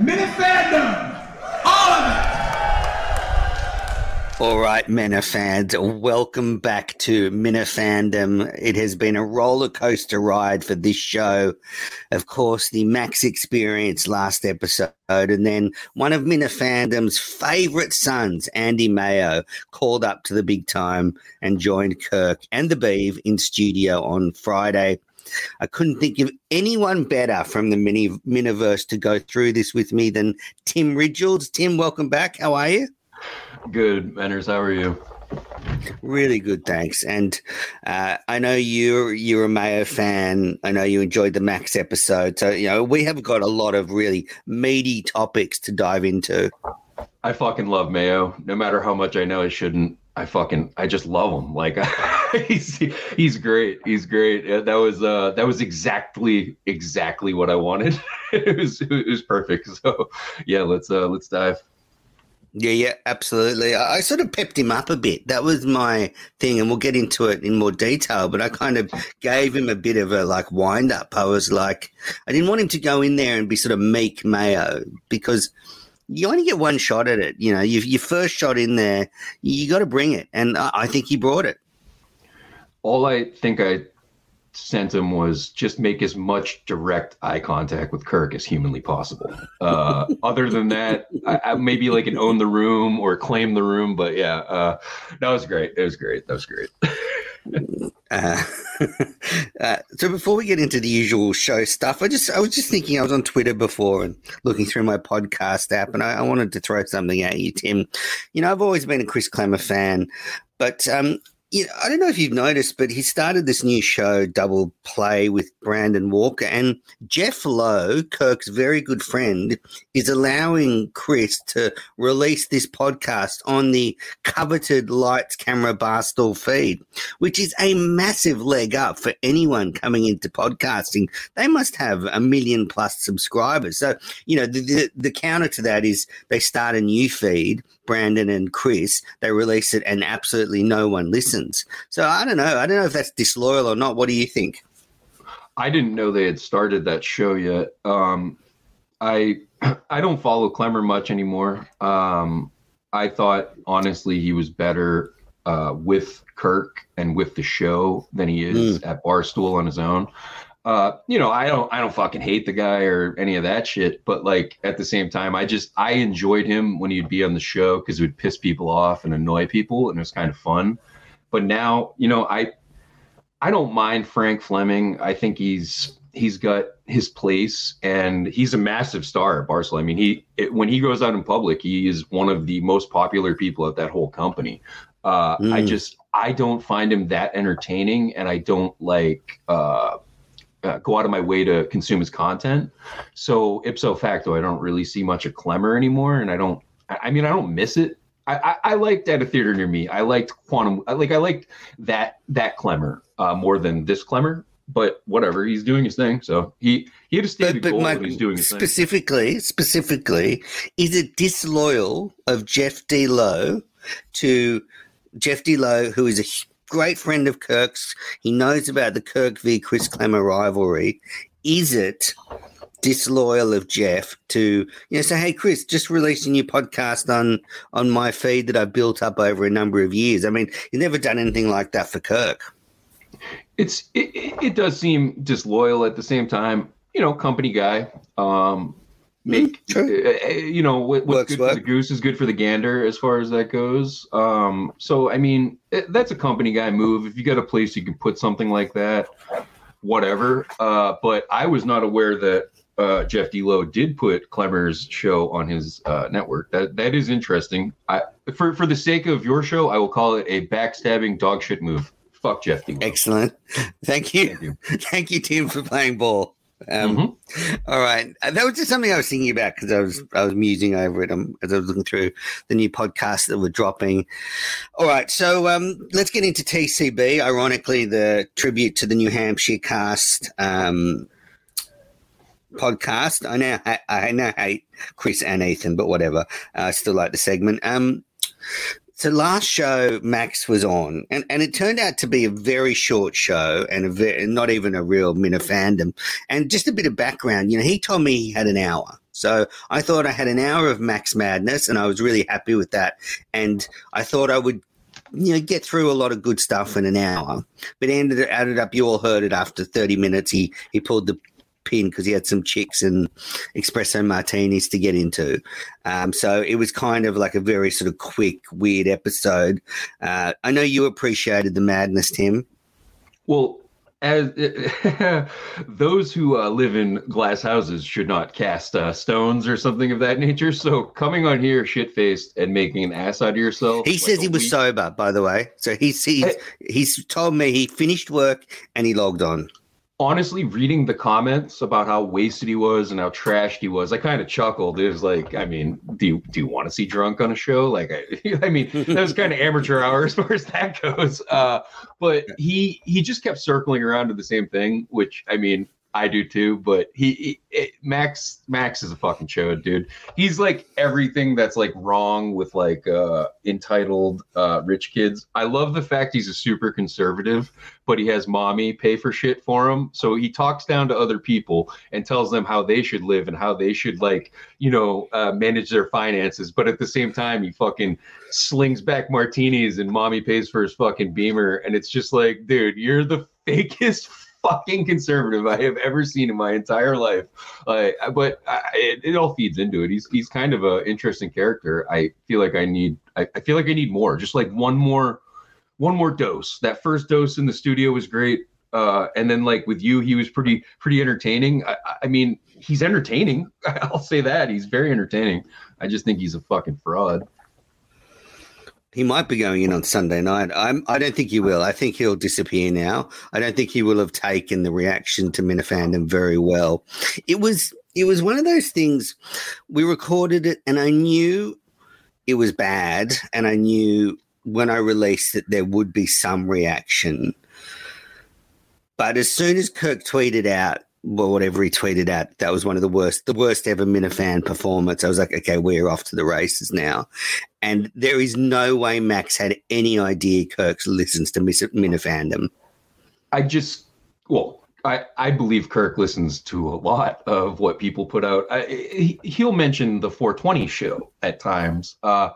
Mini fandom. All of it. All right, Minifans, welcome back to Minifandom. It has been a roller coaster ride for this show. Of course, the Max experience last episode, and then one of Minifandom's favorite sons, Andy Mayo, called up to the big time and joined Kirk and the Beeve in studio on Friday. I couldn't think of anyone better from the mini Miniverse to go through this with me than Tim Ridgels. Tim, welcome back. How are you? Good, Menners. How are you? Really good, thanks. And uh, I know you're you're a Mayo fan. I know you enjoyed the Max episode. So you know we have got a lot of really meaty topics to dive into. I fucking love Mayo. No matter how much I know I shouldn't, I fucking I just love him. Like he's he's great. He's great. That was uh that was exactly exactly what I wanted. it was it was perfect. So yeah, let's uh let's dive. Yeah, yeah, absolutely. I, I, sort of pepped him up a bit. That was my thing, and we'll get into it in more detail. But I kind of gave him a bit of a like wind up. I was like, I didn't want him to go in there and be sort of meek Mayo because you only get one shot at it. You know, you, your first shot in there, you got to bring it, and I, I think he brought it. All I think I sent him was just make as much direct eye contact with Kirk as humanly possible. Uh, other than that, I, I maybe like an own the room or claim the room. But yeah, uh, that was great. It was great. That was great. uh, uh, so before we get into the usual show stuff, I just I was just thinking I was on Twitter before and looking through my podcast app, and I, I wanted to throw something at you, Tim. You know, I've always been a Chris Klemmer fan, but um, you know, I don't know if you've noticed, but he started this new show, Double Play, with Brandon Walker. And Jeff Lowe, Kirk's very good friend, is allowing Chris to release this podcast on the coveted Lights Camera Barstool feed, which is a massive leg up for anyone coming into podcasting. They must have a million plus subscribers. So, you know, the, the, the counter to that is they start a new feed Brandon and Chris, they release it and absolutely no one listens. So I don't know. I don't know if that's disloyal or not. What do you think? I didn't know they had started that show yet. Um, I I don't follow Klemmer much anymore. Um, I thought honestly he was better uh, with Kirk and with the show than he is mm. at Barstool on his own uh, you know, I don't, I don't fucking hate the guy or any of that shit. But like at the same time, I just, I enjoyed him when he'd be on the show because it would piss people off and annoy people, and it was kind of fun. But now, you know, I, I don't mind Frank Fleming. I think he's, he's got his place, and he's a massive star at Barcelona. I mean, he, it, when he goes out in public, he is one of the most popular people at that whole company. Uh, mm. I just, I don't find him that entertaining, and I don't like. Uh, uh, go out of my way to consume his content. So ipso facto, I don't really see much of Klemmer anymore, and I don't. I mean, I don't miss it. I, I, I liked at a theater near me. I liked Quantum. I, like I liked that that Klemmer uh, more than this Klemmer. But whatever, he's doing his thing. So he he had a stated but, but goal my, he's doing his specifically, thing. Specifically, is it disloyal of Jeff D. Lowe to Jeff D. Lowe, who is a great friend of Kirk's. He knows about the Kirk v. Chris Klemmer rivalry. Is it disloyal of Jeff to you know say, hey Chris, just a new podcast on on my feed that I've built up over a number of years. I mean, he's never done anything like that for Kirk. It's it, it does seem disloyal at the same time. You know, company guy. Um, make mm, uh, uh, you know what, what's good for the goose is good for the gander as far as that goes um so i mean it, that's a company guy move if you got a place you can put something like that whatever uh but i was not aware that uh, Jeff D. Lowe did put Klemmer's show on his uh, network. That that is interesting. I, for for the sake of your show, I will call it a backstabbing dogshit move. Fuck Jeff D. Lowe. Excellent. Thank you. Thank you, Thank you Tim, for playing ball. Um, mm-hmm. all right, uh, that was just something I was thinking about because I was I was musing over it um, as I was looking through the new podcasts that were dropping. All right, so um, let's get into TCB. Ironically, the tribute to the New Hampshire cast um, podcast. I now I now hate Chris and Ethan, but whatever. I still like the segment. So last show Max was on, and, and it turned out to be a very short show and a not even a real Minifandom. And just a bit of background, you know, he told me he had an hour. So I thought I had an hour of Max Madness, and I was really happy with that. And I thought I would you know, get through a lot of good stuff in an hour. But ended added up, you all heard it after 30 minutes. He he pulled the pin because he had some chicks and espresso martinis to get into. Um, so it was kind of like a very sort of quick, weird episode. Uh, I know you appreciated the madness, Tim. Well, as those who uh, live in glass houses should not cast uh, stones or something of that nature. So coming on here shit faced and making an ass out of yourself. He like says he was sober, by the way. So he's he's, he's told me he finished work and he logged on honestly reading the comments about how wasted he was and how trashed he was i kind of chuckled. It was like i mean do you do you want to see drunk on a show? Like i, I mean that was kind of amateur hour as far as that goes. Uh, but he he just kept circling around to the same thing which i mean I do too, but he, he it, Max Max is a fucking chode, dude. He's like everything that's like wrong with like uh entitled uh rich kids. I love the fact he's a super conservative, but he has mommy pay for shit for him. So he talks down to other people and tells them how they should live and how they should like, you know, uh, manage their finances. But at the same time, he fucking slings back martinis and mommy pays for his fucking beamer. And it's just like, dude, you're the fakest fucking conservative I have ever seen in my entire life. Uh, but I, it, it, all feeds into it. He's he's kind of an interesting character. I feel like I need I, I feel like I need more. Just like one more one more dose. That first dose in the studio was great. Uh, and then like with you, he was pretty pretty entertaining. I, I mean, he's entertaining. I'll say that he's very entertaining. I just think he's a fucking fraud. He might be going in on Sunday night. I'm, I don't think he will. I think he'll disappear now. I don't think he will have taken the reaction to Minifandom very well. It was it was one of those things. We recorded it, and I knew it was bad, and I knew when I released it there would be some reaction. But as soon as Kirk tweeted out, well, whatever he tweeted out, that was one of the worst, the worst ever Minifan performance. I was like, okay, we're off to the races now. And there is no way Max had any idea Kirk listens to Minifandom. I just, well, I, I believe Kirk listens to a lot of what people put out. I, he'll mention the 420 show at times. Uh,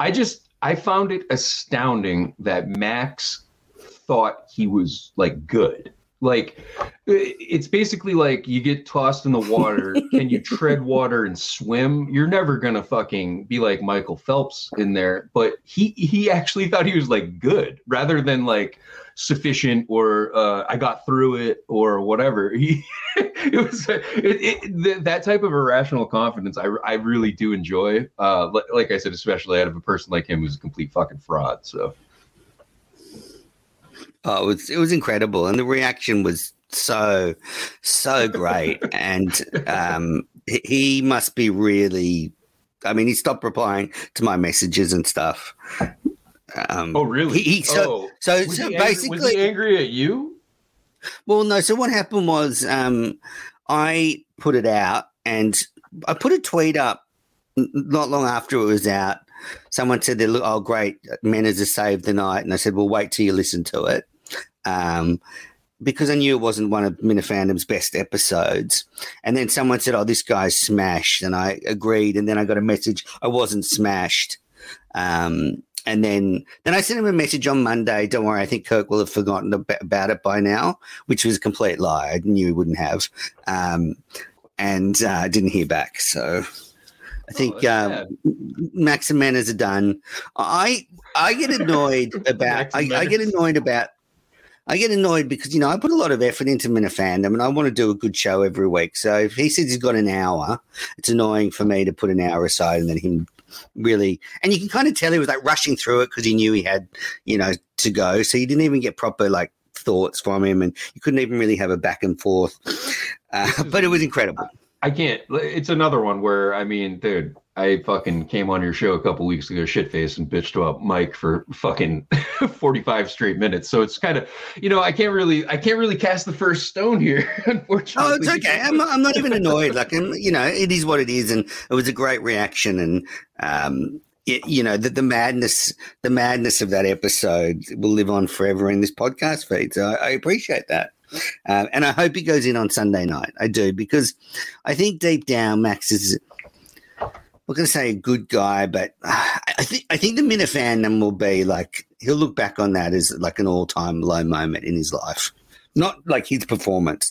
I just, I found it astounding that Max thought he was like good like it's basically like you get tossed in the water can you tread water and swim? You're never gonna fucking be like michael phelps in there but he he actually thought he was like good rather than like sufficient or uh, i got through it or whatever. He it was it, it, that type of irrational confidence i, I really do enjoy. Uh, like i said especially out of a person like him who's a complete fucking fraud so Oh, it was it was incredible, and the reaction was so so great. and um, he must be really. I mean, he stopped replying to my messages and stuff. Um, oh, really? He, he so oh. so, so basically, was he angry at you? Well, no. So what happened was, um, I put it out, and I put a tweet up not long after it was out someone said, "Look, oh great, Menners has saved the night," and I said, "Well, wait till you listen to it," um, because I knew it wasn't one of Minifandom's best episodes. And then someone said, "Oh, this guy's smashed," and I agreed. And then I got a message, I wasn't smashed. Um, and then then I sent him a message on Monday. Don't worry, I think Kirk will have forgotten about it by now, which was a complete lie. I knew he wouldn't have, um, and uh, I didn't hear back. So I think oh, uh, Max and Menners are done. I I get annoyed about I, I, get annoyed about I get annoyed because you know I put a lot of effort into Minifandom and I want to do a good show every week. So if he says he's got an hour, it's annoying for me to put an hour aside and then him really and you can kind of tell he was like rushing through it because he knew he had you know to go. So you didn't even get proper like thoughts from him and you couldn't even really have a back and forth. Uh, but it was incredible. I can't. It's another one where I mean, dude, I fucking came on your show a couple weeks ago, shit face, and bitched about Mike for fucking forty five straight minutes. So it's kind of, you know, I can't really, I can't really cast the first stone here. Unfortunately, oh, it's okay. I'm I'm not even annoyed. Like, you know, it is what it is, and it was a great reaction, and um, you know the, the madness the madness of that episode will live on forever in this podcast feed so i, I appreciate that uh, and i hope he goes in on sunday night i do because i think deep down max is I'm going to say a good guy, but I think I think the Minifandom will be like he'll look back on that as like an all time low moment in his life, not like his performance.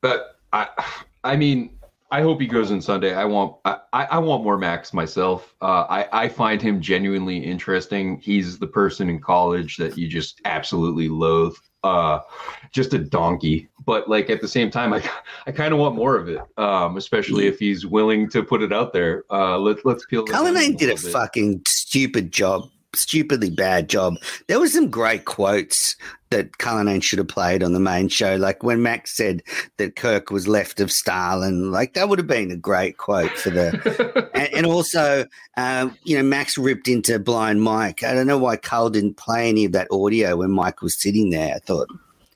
But I, I mean, I hope he goes on Sunday. I want I, I want more Max myself. Uh, I I find him genuinely interesting. He's the person in college that you just absolutely loathe. Uh, just a donkey. But like at the same time, I I kind of want more of it. Um, especially if he's willing to put it out there. Uh, let let's peel. Cullinane did a bit. fucking stupid job stupidly bad job. There were some great quotes that Cullinane should have played on the main show, like when Max said that Kirk was left of Stalin. Like that would have been a great quote for the. and, and, also, um, you know, Max ripped into Blind Mike. I don't know why Cull didn't play any of that audio when Mike was sitting there. I thought,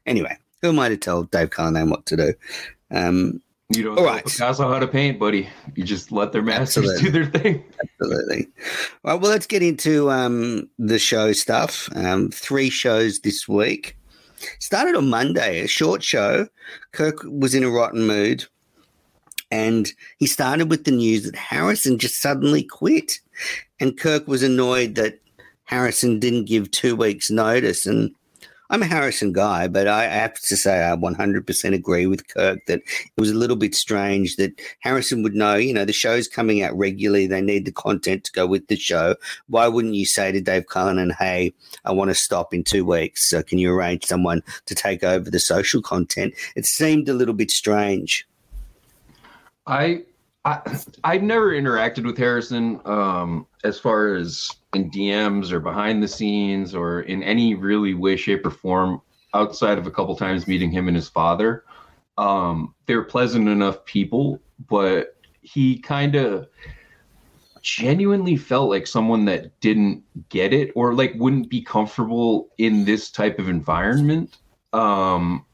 anyway, who am I to tell Dave Cullinane what to do? Um, you don't All right. Picasso how to paint, buddy. You just let their masters Absolutely. do their thing. Absolutely. All right, well, let's get into um, the show stuff. Um, three shows this week. Started on Monday, a short show. Kirk was in a rotten mood. And he started with the news that Harrison just suddenly quit. And Kirk was annoyed that Harrison didn't give two weeks' notice. And I'm a Harrison guy, but I have to say I 100% agree with Kirk that it was a little bit strange that Harrison would know, you know, the show's coming out regularly. They need the content to go with the show. Why wouldn't you say to Dave Cullinane, hey, I want to stop in two weeks. So can you arrange someone to take over the social content? It seemed a little bit strange. I I, I've never interacted with Harrison um, as far as in DMs or behind the scenes or in any really way, shape, or form outside of a couple times meeting him and his father. Um, they're pleasant enough people, but he kind of genuinely felt like someone that didn't get it or like wouldn't be comfortable in this type of environment. Um,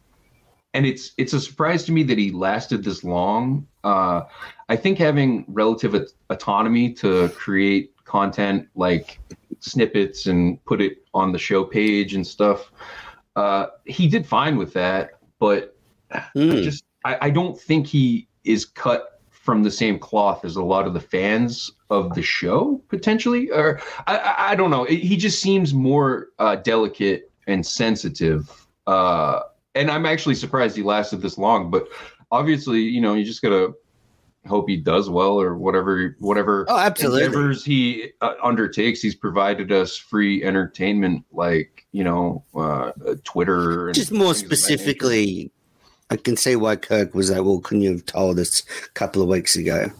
and it's it's a surprise to me that he lasted this long. Uh, I think having relative autonomy to create content like snippets and put it on the show page and stuff. Uh, he did fine with that, but mm. I hmm. just I, I don't think he is cut from the same cloth as a lot of the fans of the show potentially or i, I don't know he just seems more uh, delicate and sensitive uh, and i'm actually surprised he lasted this long but obviously you know you just gotta hope he does well or whatever whatever oh, absolutely. endeavors he uh, undertakes. He's provided us free entertainment like you know uh, twitter just more specifically i can see why kirk was like well couldn't you have told us a couple of weeks ago?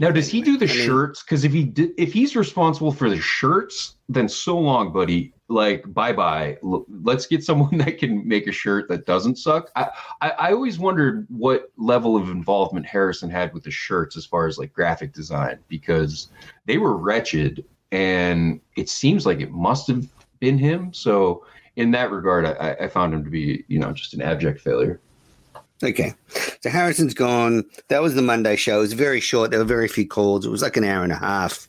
Now does he do the I mean, shirts? Because if he did if he's responsible for the shirts then so long buddy like bye bye let's get someone that can make a shirt that doesn't suck. I, I, I always wondered what level of involvement harrison had with the shirts as far as like graphic design because they were wretched and it seems like it must have been him. So in that regard i, I found him to be you know just an abject failure Okay. So Harrison's gone. That was the Monday show. It was very short. There were very few calls. It was like an hour and a half.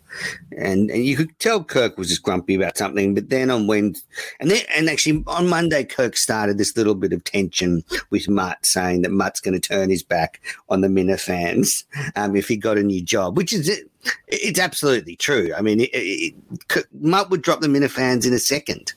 And and you could tell Kirk was just grumpy about something. But then on Wednesday, and then and actually on Monday, Kirk started this little bit of tension with Mutt, saying that Mutt's going to turn his back on the Minifans um, if he got a new job, which is it. it's absolutely true. I mean, it, it, Mutt would drop the Minifans in a second.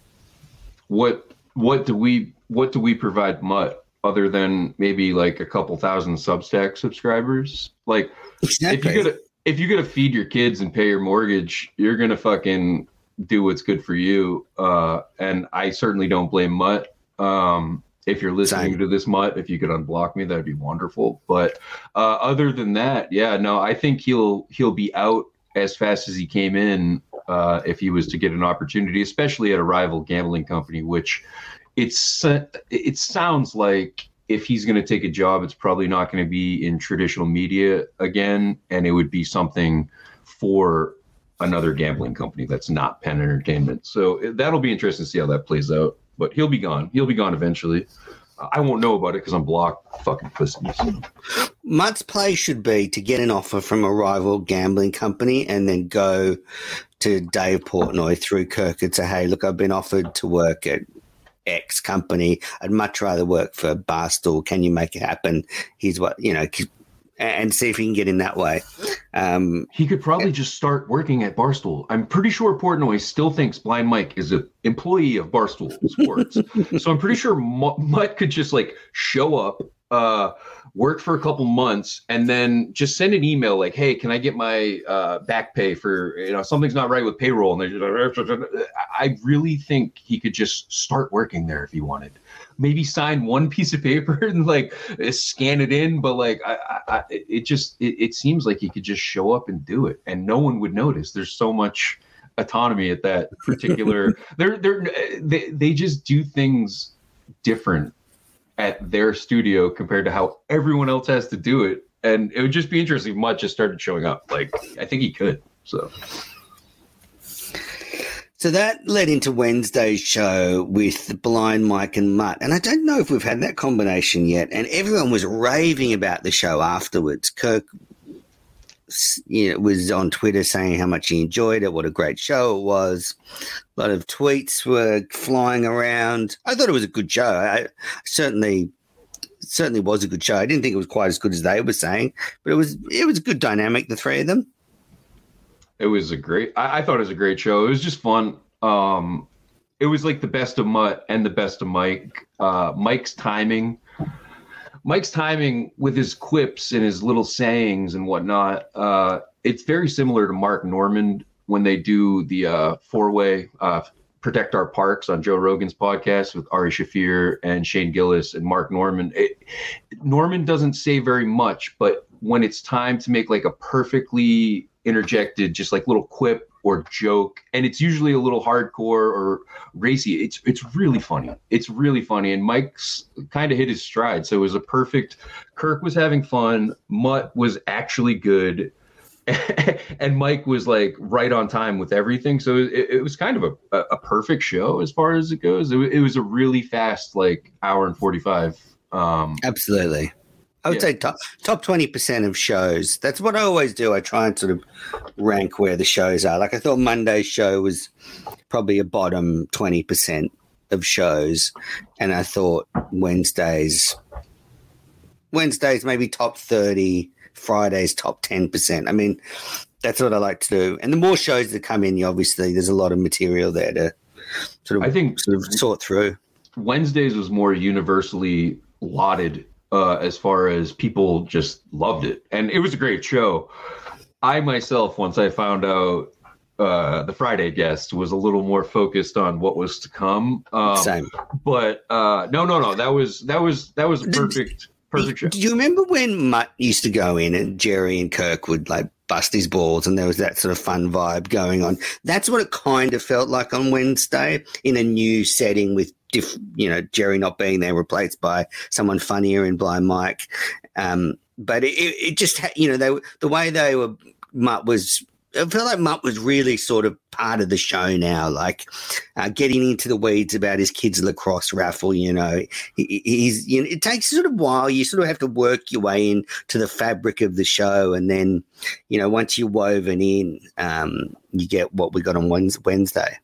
What what do we what do we provide Mutt? Other than maybe like a couple thousand Substack subscribers. Like exactly. if you gotta if you gotta feed your kids and pay your mortgage, you're gonna fucking do what's good for you. Uh, and I certainly don't blame Mutt. Um, if you're listening Same. to this Mutt, if you could unblock me, that'd be wonderful. But uh, other than that, yeah, no, I think he'll he'll be out as fast as he came in uh, if he was to get an opportunity, especially at a rival gambling company, which it's uh, it sounds like if he's going to take a job, it's probably not going to be in traditional media again, and it would be something for another gambling company that's not Penn Entertainment. So uh, that'll be interesting to see how that plays out. But he'll be gone. He'll be gone eventually. Uh, I won't know about it because I'm blocked. Fucking pussy. Mutt's play should be to get an offer from a rival gambling company and then go to Dave Portnoy through Kirk and say, "Hey, look, I've been offered to work at X company. I'd much rather work for Barstool. Can you make it happen? Here's what you know." And see if he can get in that way. Um, he could probably just start working at Barstool. I'm pretty sure Portnoy still thinks Blind Mike is an employee of Barstool Sports. so I'm pretty sure Mutt could just like show up, uh, work for a couple months, and then just send an email like, "Hey, can I get my uh, back pay for you know something's not right with payroll?" And they I really think he could just start working there if he wanted. Maybe sign one piece of paper and like scan it in, but like I, I it just it, it seems like he could just show up and do it, and no one would notice. There's so much autonomy at that particular. they're they're they, they just do things different at their studio compared to how everyone else has to do it. And it would just be interesting if Mutt just started showing up. Like I think he could. So so that led into Wednesday's show with Blind Mike and Mutt. And I don't know if we've had that combination yet. And everyone was raving about the show afterwards. Kirk you know, was on Twitter saying how much he enjoyed it, what a great show it was. A lot of tweets were flying around. I thought it was a good show. I certainly certainly was a good show. I didn't think it was quite as good as they were saying, but it was it was a good dynamic, the three of them. It was a great I, I thought it was a great show. It was just fun. Um it was like the best of Mutt and the best of Mike. Uh Mike's timing Mike's timing with his quips and his little sayings and whatnot, uh, it's very similar to Mark Normand when they do the uh, four way uh, Protect Our Parks on Joe Rogan's podcast with Ari Shaffir and Shane Gillis and Mark Normand. It, Normand doesn't say very much, but when it's time to make like a perfectly interjected, just like little quip or joke, and it's usually a little hardcore or racy. It's it's really funny. It's really funny, and Mike's kind of hit his stride. So it was a perfect. Kirk was having fun. Mutt was actually good. and Mike was like right on time with everything. So it, it was kind of a, a perfect show as far as it goes. It, it was a really fast, like hour and 45. Um, Absolutely. I would yeah. say top top twenty percent of shows. That's what I always do. I try and sort of rank where the shows are. Like I thought Monday's show was probably a bottom twenty percent of shows, and I thought Wednesdays Wednesdays maybe top thirty, Fridays top ten percent. I mean, that's what I like to do. And the more shows that come in, obviously there's a lot of material there to sort of I think sort of sort through. Wednesdays was more universally lauded uh, as far as people just loved it, and it was a great show. I myself, once I found out uh, the Friday guest, was a little more focused on what was to come. Um, Same, but uh, no, no, no. That was that was that was perfect. Perfect show. Do you remember when Mutt used to go in and Jerry and Kirk would like bust his balls and there was that sort of fun vibe going on? That's what it kind of felt like on Wednesday in a new setting with diff, you know, Jerry not being there, replaced by someone funnier in Blind Mike. Um, but it, it just, you know, they the way they were, was I feel like Mutt was really sort of part of the show now, like uh, getting into the weeds about his kids' lacrosse raffle. You know, he, he's you know, it takes sort of while. You sort of have to work your way into the fabric of the show, and then you know once you're woven in, um, you get what we got on Wednesday.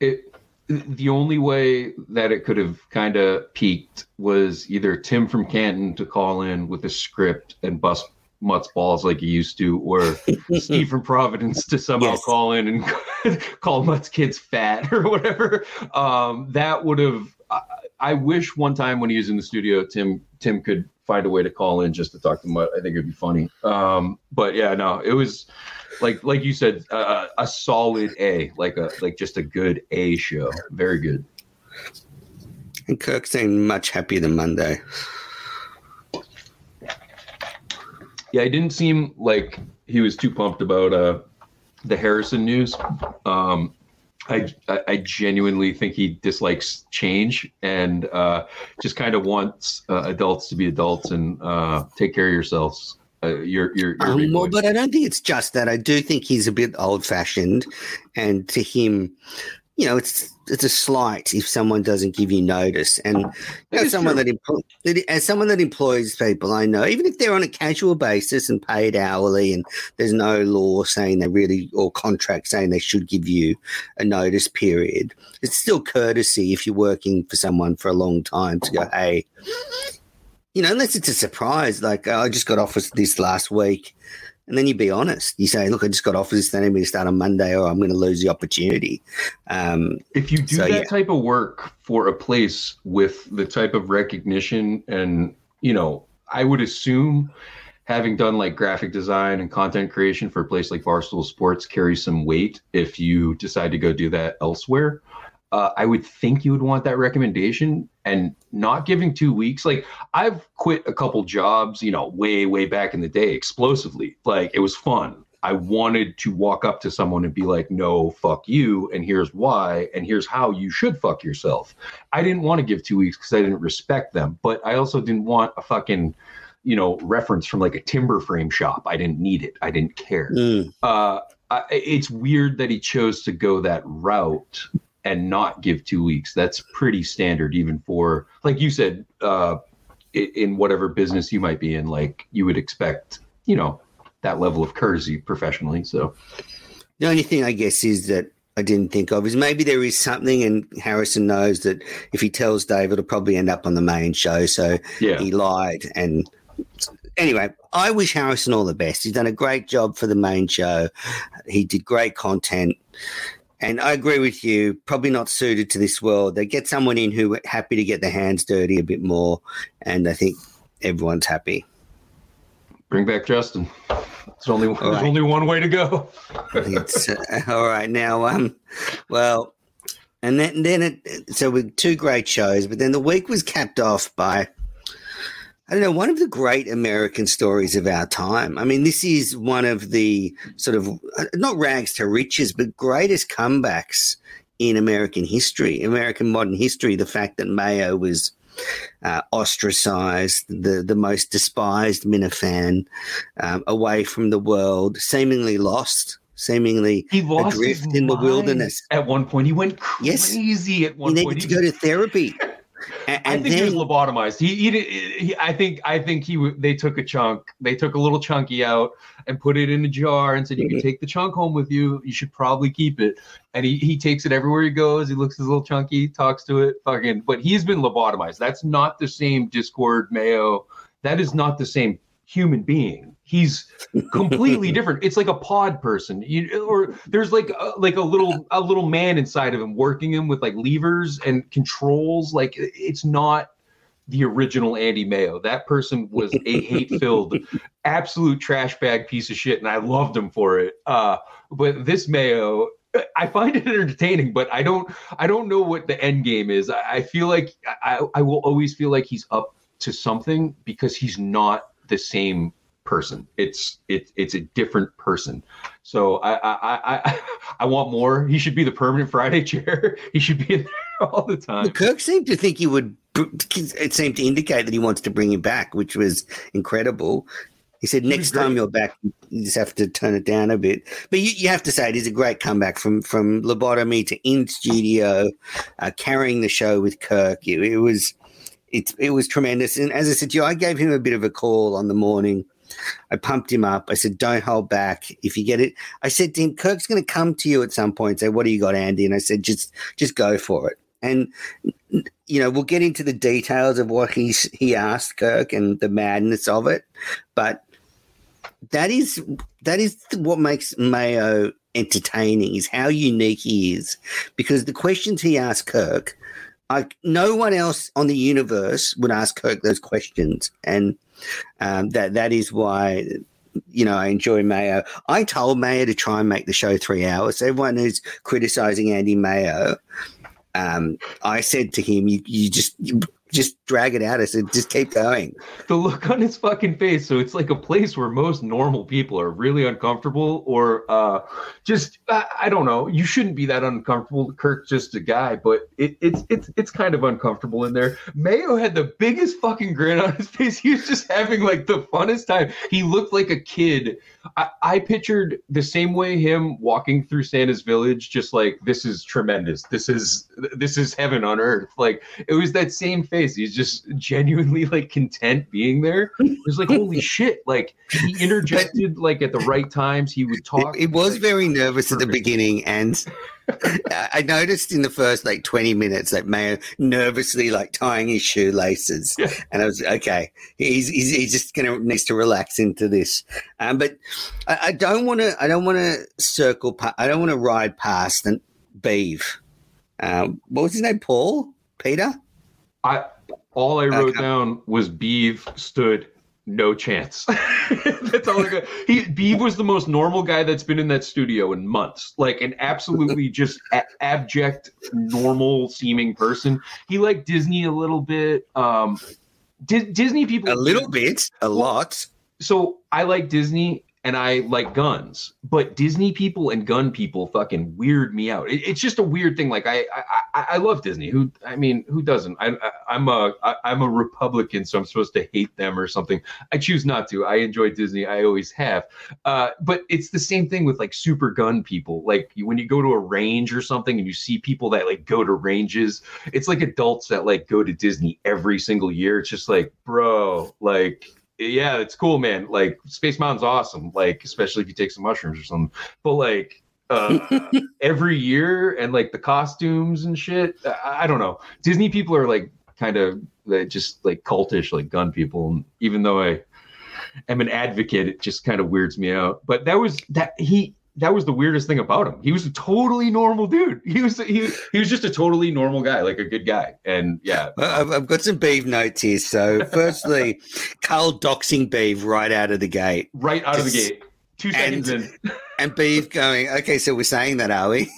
It the only way that it could have kind of peaked was either Tim from Canton to call in with a script and bust Mutt's balls like he used to, or Steve from Providence to somehow yes. call in and call Mutt's kids fat or whatever. Um, that would have. I, I, wish one time when he was in the studio, Tim Tim could find a way to call in just to talk to Mutt. I think it'd be funny. Um, but yeah, no, it was like like you said, uh, a solid A, like a like just a good A show. Very good. And Kirk seemed much happier than Monday. Yeah, it didn't seem like he was too pumped about uh, the Harrison news. Um, I, I genuinely think he dislikes change and uh, just kind of wants uh, adults to be adults and uh, take care of yourselves. Uh, you're, you're, you're um, well, but I don't think it's just that. I do think he's a bit old fashioned, and to him, you know, it's it's a slight if someone doesn't give you notice. And oh, as someone true. that, empl- as someone that employs people, I know even if they're on a casual basis and paid hourly, and there's no law saying they really or contract saying they should give you a notice period, it's still courtesy if you're working for someone for a long time to go, hey. You know, unless it's a surprise, like oh, I just got office this last week, and then you be honest. You say, "Look, I just got offered this. Need me to start on Monday, or I'm going to lose the opportunity." Um, if you do So, that yeah. type of work for a place with the type of recognition and you know i would assume having done like graphic design and content creation for a place like barstool sports carries some weight if you decide to go do that elsewhere uh, i would think you would want that recommendation and not giving two weeks like i've quit a couple jobs you know way way back in the day explosively like it was fun I wanted to walk up to someone and be like, no, fuck you. And here's why. And here's how you should fuck yourself. I didn't want to give two weeks because I didn't respect them. But I also didn't want a fucking, you know, reference from like a timber frame shop. I didn't need it. I didn't care. mm, Uh, I, it's weird that he chose to go that route and not give two weeks. That's pretty standard, even for, like you said, uh, in whatever business you might be in, like you would expect, you know, that level of courtesy professionally. So The only thing I guess is that I didn't think of is maybe there is something, and Harrison knows that if he tells Dave, it'll probably end up on the main show. So yeah, he lied. And anyway, I wish Harrison all the best. He's done a great job for the main show. He did great content. And I agree with you, probably not suited to this world. They get someone in who happy to get their hands dirty a bit more. And I think everyone's happy. bring back Justin. There's only there's right. only one way to go. It's uh, all right now. Um, well, and then then it so with two great shows, but then the week was capped off by I don't know one of the great American stories of our time. I mean, this is one of the sort of uh, not rags to riches, but greatest comebacks in American history, American modern history. The fact that Mayo was uh, ostracized, the the most despised Minifan, um, away from the world, seemingly lost, seemingly He lost adrift in the wilderness. at one point. He went Yes. crazy at one point, He needed point. to go to therapy. A- I And, think he was lobotomized. He, he, he, I think, I think he. They took a chunk. They took a little chunky out and put it in a jar and said, "You Mm-hmm. can take the chunk home with you. You should probably keep it." And he, he takes it everywhere he goes. He looks his little chunky, talks to it, fucking. But he's been lobotomized. That's not the same Discord Mayo. That is not the same human being. He's completely different. It's like a pod person. You, or there's like a, like a little a little man inside of him working him with like levers and controls. Like it's not the original Andy Mayo. That person was a hate-filled, absolute trash bag piece of shit, and I loved him for it. Uh, but this Mayo, I find it entertaining, but I don't I don't know what the end game is. I, I feel like I, I will always feel like he's up to something because he's not the same person. It's it's it's a different person. So I I I I, I want more. He should be the permanent Friday chair. He should be in there all the time. Well, Kirk seemed to think he would. It seemed to indicate that he wants to bring him back, which was incredible. He said, "Next time you're back, you just have to turn it down a bit." But you, you have to say it is a great comeback from from lobotomy to in studio, uh, carrying the show with Kirk. It, it was, it it was tremendous. And as I said to you, I gave him a bit of a call on the morning. I pumped him up. I said, "Don't hold back. If you get it," I said to him, "Kirk's going to come to you at some point. Say, what do you got, Andy?" And I said, "Just just go for it." And you know, we'll get into the details of what he's he asked Kirk and the madness of it, but that is that is what makes Mayo entertaining is how unique he is because the questions he asked Kirk, like no one else on the universe would ask Kirk those questions, and um, that that is why. You know, I enjoy Mayo. I told Mayo to try and make the show three hours. Everyone who's criticizing Andy Mayo, um, I said to him, "You, you just you, just drag it out. I said, just keep going. The look on his fucking face. So it's like a place where most normal people are really uncomfortable, or uh, just I, I don't know. You shouldn't be that uncomfortable. Kirk's just a guy, but it, it's it's it's kind of uncomfortable in there. Mayo had the biggest fucking grin on his face. He was just having like the funnest time. He looked like a kid. I, I pictured the same way him walking through Santa's village, just like this is tremendous. This is this is heaven on earth. Like it was that same face face. He's just genuinely like content being there. It was like, holy shit. Like he interjected like at the right times. He would talk. It, it was like, very nervous at the beginning and I noticed in the first like 20 minutes that Mayo nervously like tying his shoelaces. Yeah. And I was okay. He's, he's, he's just to needs to relax into this. Um, but I, I don't want to, I don't want to circle, pa- I don't want to ride past and Beeve. Um, what was his name? Paul? Peter? I all I wrote Okay. down was Beeve stood no chance. that's all I got. He Beeve was the most normal guy that's been in that studio in months. Like an absolutely just a- abject, normal seeming person. He liked Disney a little bit. Um, Di- Disney people A little bit, a lot. so I like Disney and I like guns, but Disney people and gun people fucking weird me out. It, it's just a weird thing. Like I, I, I, love Disney. Who, I mean, who doesn't? I, I I'm a, I, I'm a Republican, so I'm supposed to hate them or something. I choose not to. I enjoy Disney. I always have. Uh, but it's the same thing with like super gun people. Like when you go to a range or something and you see people that like go to ranges, it's like adults that like go to Disney every single year. It's just like, bro, like yeah, it's cool, man. Like Space Mountain's awesome. Like especially if you take some mushrooms or something. But like uh, every year and like the costumes and shit. I, I don't know. Disney people are like kind of like, just like cultish, like gun people. And even though I am an advocate, it just kind of weirds me out. But that was that he. That was the weirdest thing about him. He was a totally normal dude. He was he, he was just a totally normal guy, like a good guy. And yeah, I've, I've got some Beeve notes here. So, firstly, Carl doxing Beeve right out of the gate. right out of the gate, two seconds and- in. And Beeve going, okay, so we're saying that, are we?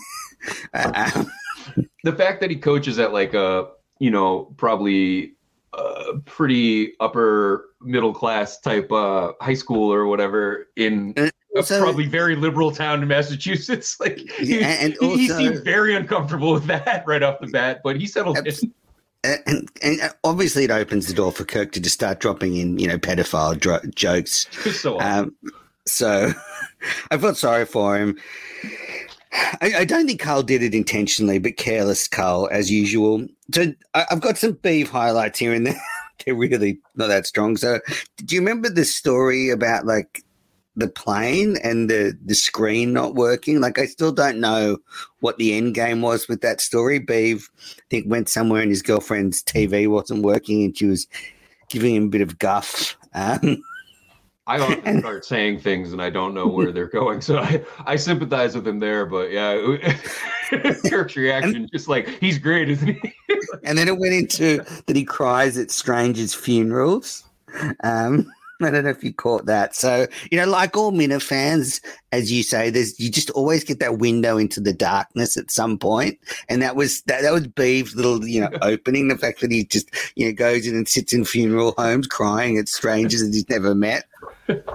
Um, the fact that he coaches at like a you know probably uh, pretty upper middle class type uh, high school or whatever in also- probably very liberal town in Massachusetts. Like he, Yeah, and he- he seemed very uncomfortable with that right off the bat, but he settled Abs- in. and, and obviously, it opens the door for Kirk to just start dropping in, you know, pedophile dro- jokes. So. Um, so I felt sorry for him. I, I don't think Carl did it intentionally, but careless Carl, as usual. So I, I've got some beef highlights here and there. They're really not that strong. So, do you remember the story about like the plane and the the screen not working? Like, I still don't know what the end game was with that story. Beeve, I think, went somewhere and his girlfriend's TV wasn't working, and she was giving him a bit of guff. Um, I often start saying things and I don't know where they're going, so I, I sympathize with him there. But yeah, Kirk's reaction, just like he's great, isn't he? and then it went into that he cries at strangers' funerals. Um, I don't know if you caught that. So you know, like all Minifans, as you say, there's you just always get that window into the darkness at some point, and that was that, that was Beeve's little you know opening. The fact that he just you know goes in and sits in funeral homes crying at strangers that he's never met. that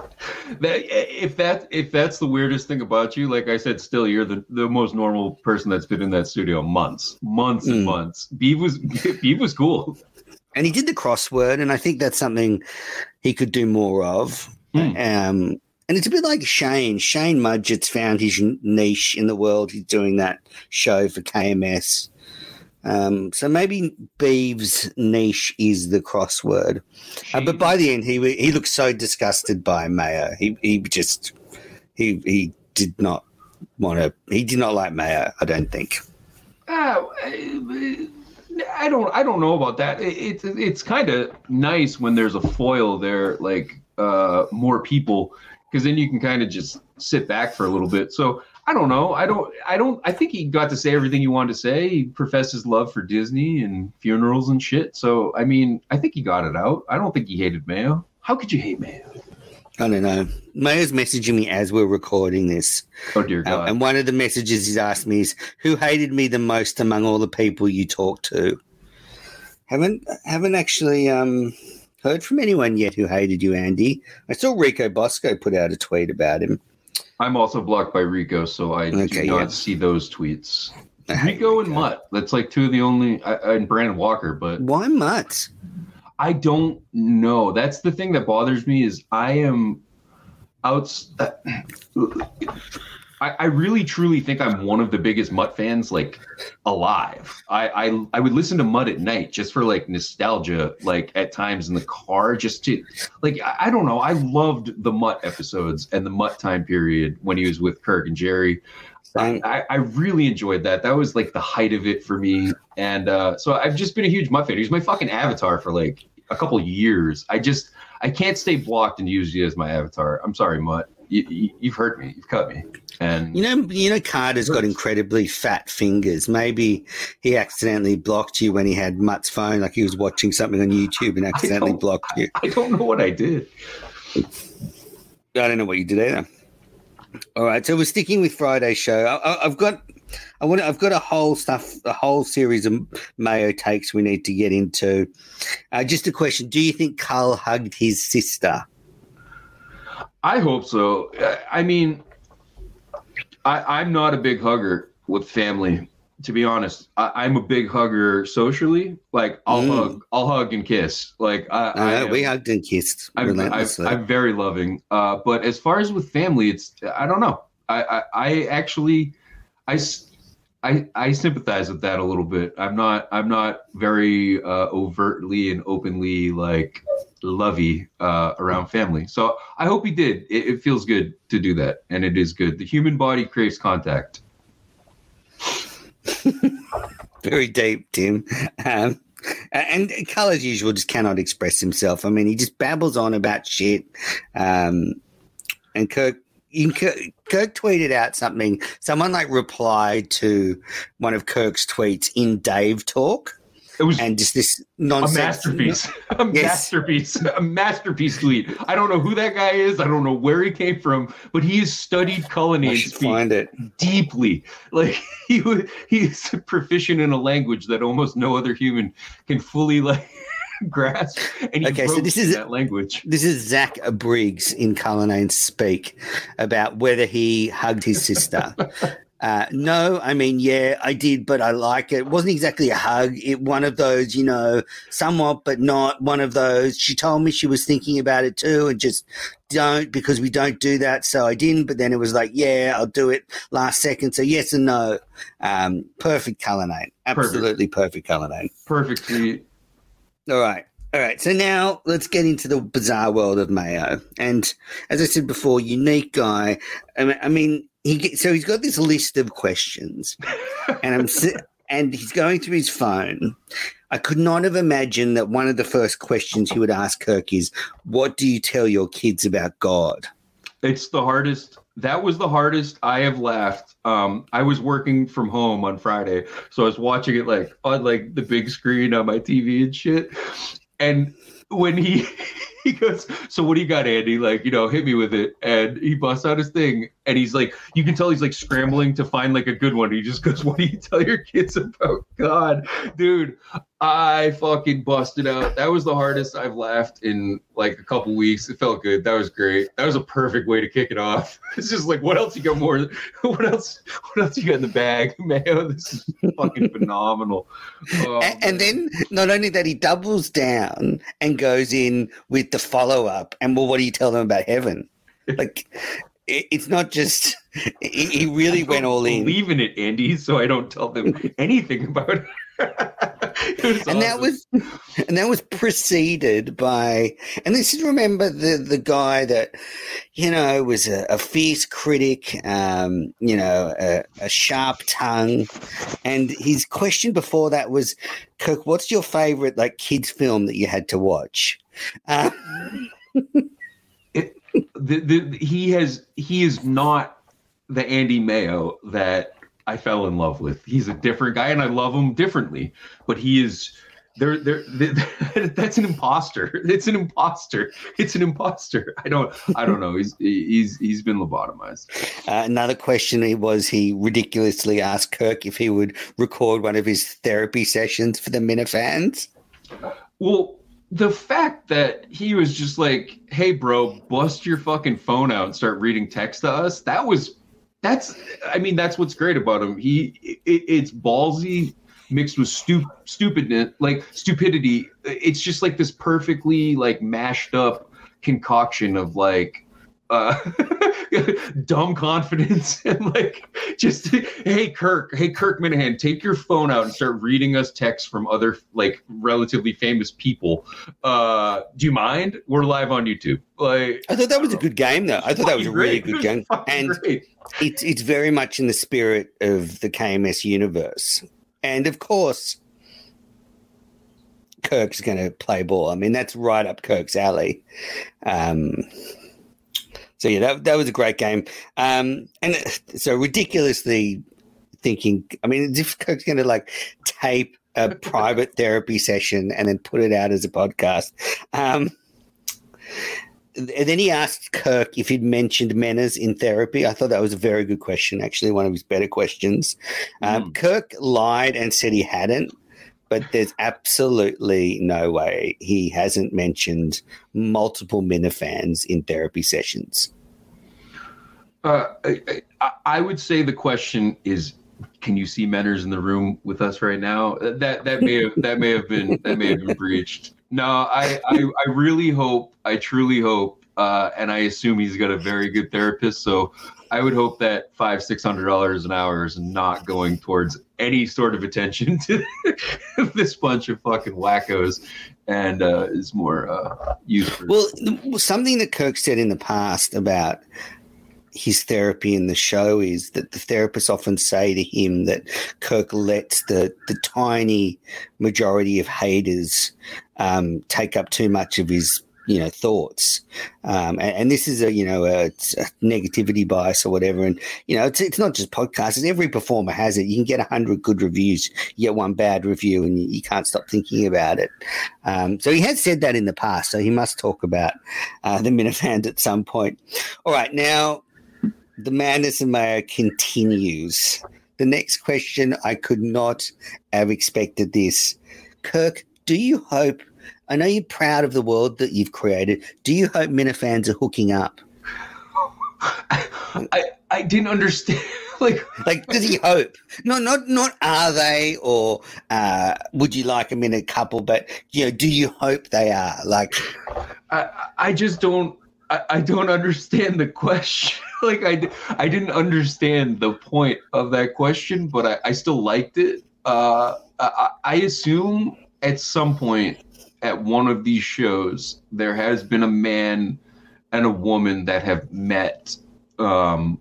if that if that's the weirdest thing about you, like I said, still you're the, the most normal person that's been in that studio months, months and Mm. months. Beeve was Beeve was cool. And he did the crossword, and I think that's something he could do more of. Hmm. Um, and it's a bit like Shane. Shane Mudgett's found his niche in the world. He's doing that show for KMS. Um, so maybe Beeves' niche is the crossword. Uh, but by the end, he he looked so disgusted by Mayo. He he just he he did not want to. He did not like Mayo. I don't think. Oh, I don't I don't know about that. It, it it's kind of nice when there's a foil there, like uh, more people, because then you can kind of just sit back for a little bit. So I don't know. I don't I don't I think he got to say everything he wanted to say. He professed his love for Disney and funerals and shit. So I mean, I think he got it out. I don't think he hated Mayo. How could you hate Mayo? I don't know. Mayo's messaging me as we're recording this. Oh dear Uh, and one of the messages he's asked me is, "Who hated me the most among all the people you talk to?" Haven't haven't actually um, heard from anyone yet who hated you, Andy. I saw Rico Bosco put out a tweet about him. I'm also blocked by Rico, so I Okay, do not yeah. see those tweets. I Rico and Mutt. That's like two of the only, I, and Brandon Walker. But Why Mutt? I don't know. That's the thing that bothers me is I am outs. uh, I, I really truly think I'm one of the biggest Mutt fans like alive. I, I I would listen to Mutt at night just for like nostalgia, like at times in the car, just to like I, I don't know. I loved the Mutt episodes and the Mutt time period when he was with Kirk and Jerry. Same. I, I really enjoyed that. That was like the height of it for me. And uh, so I've just been a huge Mutt fan. He was my fucking avatar for like a couple years. I just I can't stay blocked and use you as my avatar. I'm sorry, Mutt. You, you, you've hurt me. You've cut me. And You know, you know, Carter's got incredibly fat fingers. Maybe he accidentally blocked you when he had Mutt's phone, like he was watching something on YouTube and accidentally blocked you. I don't know what I did. I don't know what you did either. All right, so we're sticking with Friday's show. I, I've got, I want, I've got a whole stuff, a whole series of Mayo takes we need to get into. Uh, just a question: Do you think Carl hugged his sister? I hope so. I- I mean, I, I'm not a big hugger with family. To be honest, I, I'm a big hugger socially. Like I'll Mm. hug, I'll hug and kiss. Like I, No, I am- we hugged and kissed I'm, I'm, relentlessly. I'm very loving. Uh, but as far as with family, it's I don't know. I I, I actually I, I I sympathize with that a little bit. I'm not I'm not very uh, overtly and openly like lovey uh, around family. So I hope he did. It, it feels good to do that, and it is good. The human body craves contact. very deep, Tim. Um, and Carl, as usual, just cannot express himself. I mean, he just babbles on about shit. Um, and Kirk, Kirk, Kirk tweeted out something. Someone like replied to one of Kirk's tweets in Dave Talk, It was and just this a nonsense. masterpiece. A Yes. masterpiece. A masterpiece tweet. I don't know who that guy is. I don't know where he came from, but he has studied I Cullinane should speak find it. deeply. Like he would, he's proficient in a language that almost no other human can fully like grasp. And he Okay, so this is- that language. This is Zach Briggs in Cullinane Speak about whether he hugged his sister. Uh, no, I mean, yeah, I did, but I like it. It wasn't exactly a hug. It one of those, you know, somewhat, but not one of those. She told me she was thinking about it too, and just don't because we don't do that. So I didn't. But then it was like, yeah, I'll do it last second. So yes and no. Um, perfect Cullinane, absolutely perfect. Perfect tweet. All right. All right. So now let's get into the bizarre world of Mayo. And as I said before, unique guy. I mean he so he's got this list of questions, and I'm and he's going through his phone. I could not have imagined that one of the first questions he would ask Kirk is, "What do you tell your kids about God?" It's the hardest. That was the hardest I have laughed. Um, I was working from home on Friday, so I was watching it like on like the big screen on my TV and shit. And when he he goes, "So what do you got, Andy? Like, you know, hit me with it." And he busts out his thing, and he's like, you can tell he's like scrambling to find like a good one. He just goes, "What do you tell your kids about God, dude?" I fucking busted out. That was the hardest I've laughed in like a couple weeks. It felt good. That was great. That was a perfect way to kick it off. It's just like, what else you got more? What else? What else you got in the bag, Mayo? This is fucking phenomenal. Oh, A- and, oh, then not only that, he doubles down and goes in with the follow up. And well, what do you tell them about heaven? Like, it, it's not just. He, really went all in. Believe in it, Andy. So I don't tell them anything about it. And that was and that was preceded by and this is remember the the guy that you know was a, a fierce critic um you know a, a sharp tongue and his question before that was kirk what's your favorite like kids film that you had to watch uh, the, the, he has he is not the Andy Mayo that I fell in love with. He's a different guy, and I love him differently. But he is there. There, that's an imposter. It's an imposter. It's an imposter. I don't. I don't know. He's he's he's been lobotomized. uh, another question he was he ridiculously asked kirk if he would record one of his therapy sessions for the minifans Well, the fact that he was just like, "Hey, bro, bust your fucking phone out and start reading text to us," that was that's. I mean, that's what's great about him. He it, it's ballsy mixed with stu- stupidness, like stupidity. It's just like this perfectly like mashed up concoction of like uh dumb confidence and like just hey kirk hey kirk minihane take your phone out and start reading us texts from other like relatively famous people uh do you mind we're live on youtube like I thought that was a good game, though. I thought that was a really good game, and great. it's it's very much in the spirit of the KMS universe. And of course, Kirk's going to play ball. I mean, that's right up Kirk's alley. Um, so yeah, that that was a great game. Um, and so ridiculously thinking. I mean, if Kirk's going to like tape a private therapy session and then put it out as a podcast. Um, and then he asked Kirk if he'd mentioned Menners in therapy. I thought that was a very good question, actually, one of his better questions. Um, Kirk lied and said he hadn't, but there's absolutely no way he hasn't mentioned multiple Minifans in therapy sessions. Uh, I, I, would say the question is, can you see Menners in the room with us right now? That that may have that may have been that may have been breached. No, I I, I really hope, I truly hope, uh, and I assume he's got a very good therapist. So I would hope that five six hundred dollars an hour is not going towards any sort of attention to this bunch of fucking wackos, and uh, is more uh. Well, something that Kirk said in the past about his therapy in the show is that the therapists often say to him that Kirk lets the the tiny majority of haters um, take up too much of his you know thoughts. Um, and, and this is a you know a, a negativity bias or whatever. And you know it's, it's not just podcasts every performer has it. You can get 100 good reviews you get one bad review and you, you can't stop thinking about it. Um, so he has said that in the past so he must talk about uh, the minifans at some point. All right now the madness and mayo continues. The next question i could not have expected this. Kirk do you hope I know you're proud of the world that you've created. Do you hope Minifans are hooking up? I I didn't understand. like Like, does he hope? No, not, not. Are they, or uh, would you like them in a couple? But you know, do you hope they are? Like, I I just don't I, I don't understand the question. like I I didn't understand the point of that question, but I, I still liked it. Uh, I, I assume at some point at one of these shows there has been a man and a woman that have met. Um,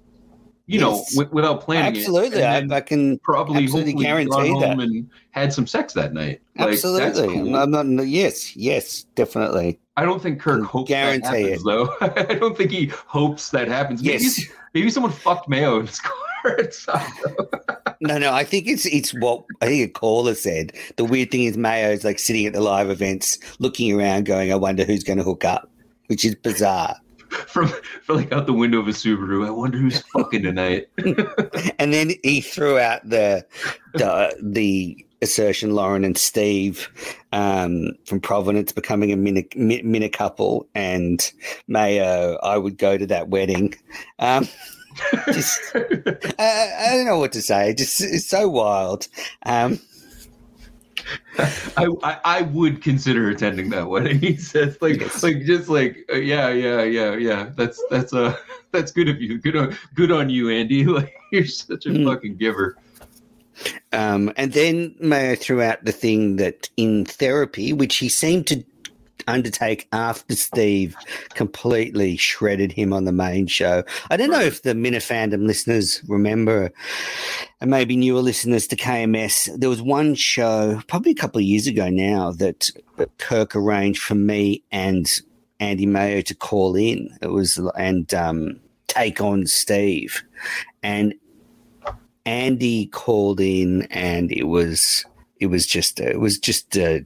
you know, w- without planning it, absolutely, I, I can probably absolutely guarantee that. and had some sex that night. Like, absolutely. cool. I'm not, yes, yes, definitely. I don't think Kirk hopes guarantee that happens, it. though. I don't think he hopes that happens. Maybe, Yes. maybe someone fucked Mayo in his car. No, no, I think it's it's what I think a caller said. The weird thing is Mayo's like sitting at the live events, looking around, going, "I wonder who's going to hook up," which is bizarre. from, from like out the window of a Subaru. I wonder who's fucking tonight. And then he threw out the the, the assertion Lauren and Steve um, from Providence becoming a mini, mini couple, and Mayo, I would go to that wedding. Um, just I, I don't know what to say. Just it's so wild. Um, I, I I would consider attending that wedding. He says like Yes. like just like uh, yeah yeah yeah yeah. That's that's uh that's good of you. Good on good on you, Andy. Like you're such a Mm. fucking giver. Um, and then Mayo threw out the thing that in therapy, which he seemed to undertake after Steve completely shredded him on the main show. I don't know if the Minifandom listeners remember, and maybe newer listeners to KMS. There was one show, probably a couple of years ago now, that Kirk arranged for me and Andy Mayo to call in. It was and um, take on Steve, and Andy called in, and it was it was just it was just uh,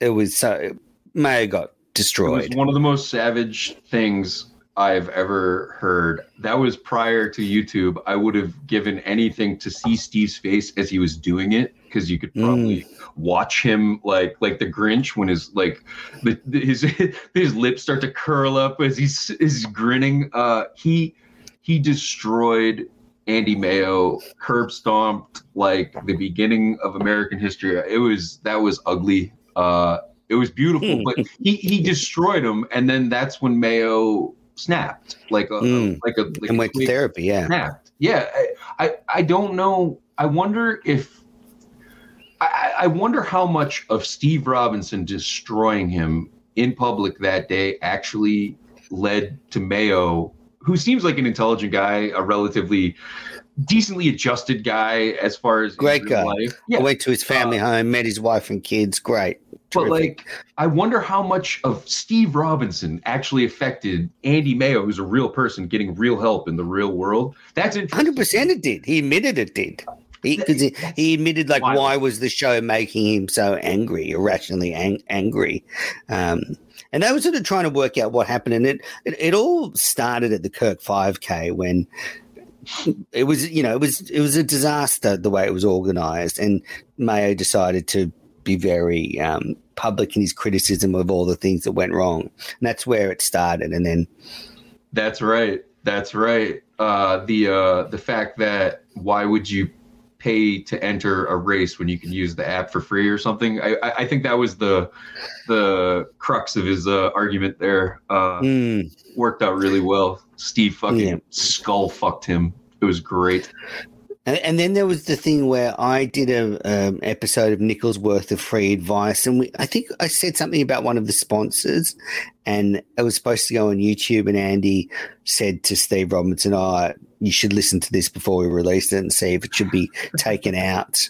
it was so Mayo got destroyed. It was one of the most savage things I've ever heard. That was prior to YouTube. I would have given anything to see Steve's face as he was doing it because you could probably watch him like like the Grinch when his like the, his his lips start to curl up as he's is grinning. Uh, he he destroyed Andy Mayo, curb stomped like the beginning of American history. It was that was ugly. Uh, it was beautiful, but he he destroyed him, and then that's when Mayo snapped like a Mm. like a like and a went to therapy. Yeah. snapped. Yeah, I, I I don't know. I wonder if I, I wonder how much of Steve Robinson destroying him in public that day actually led to Mayo, who seems like an intelligent guy, a relatively decently adjusted guy as far as Great guy. life. I Yeah, went to his family home, met his wife and kids. Great. But like, I wonder how much of Steve Robinson actually affected Andy Mayo, who's a real person getting real help in the real world. That's. Hundred percent, it did. He admitted it did. He, cause he, he admitted like wild. why was the show making him so angry, irrationally ang- angry, um, and they were sort of trying to work out what happened. And it, it it all started at the Kirk 5K when it was you know it was it was a disaster the way it was organized, and Mayo decided to be very um, public in his criticism of all the things that went wrong, and that's where it started. And then That's right. That's right. Uh, the uh, the fact that why would you pay to enter a race when you can use the app for free or something? I, I think that was the the crux of his uh, argument there. Uh, mm, worked out really well. Steve fucking Yeah. skull fucked him. It was great. And, and then there was the thing where I did a um, episode of Nichols worth of free advice, and we, I think I said something about one of the sponsors, and it was supposed to go on YouTube. And Andy said to Steve Robinson, "Oh, you should listen to this before we release it and see if it should be taken out."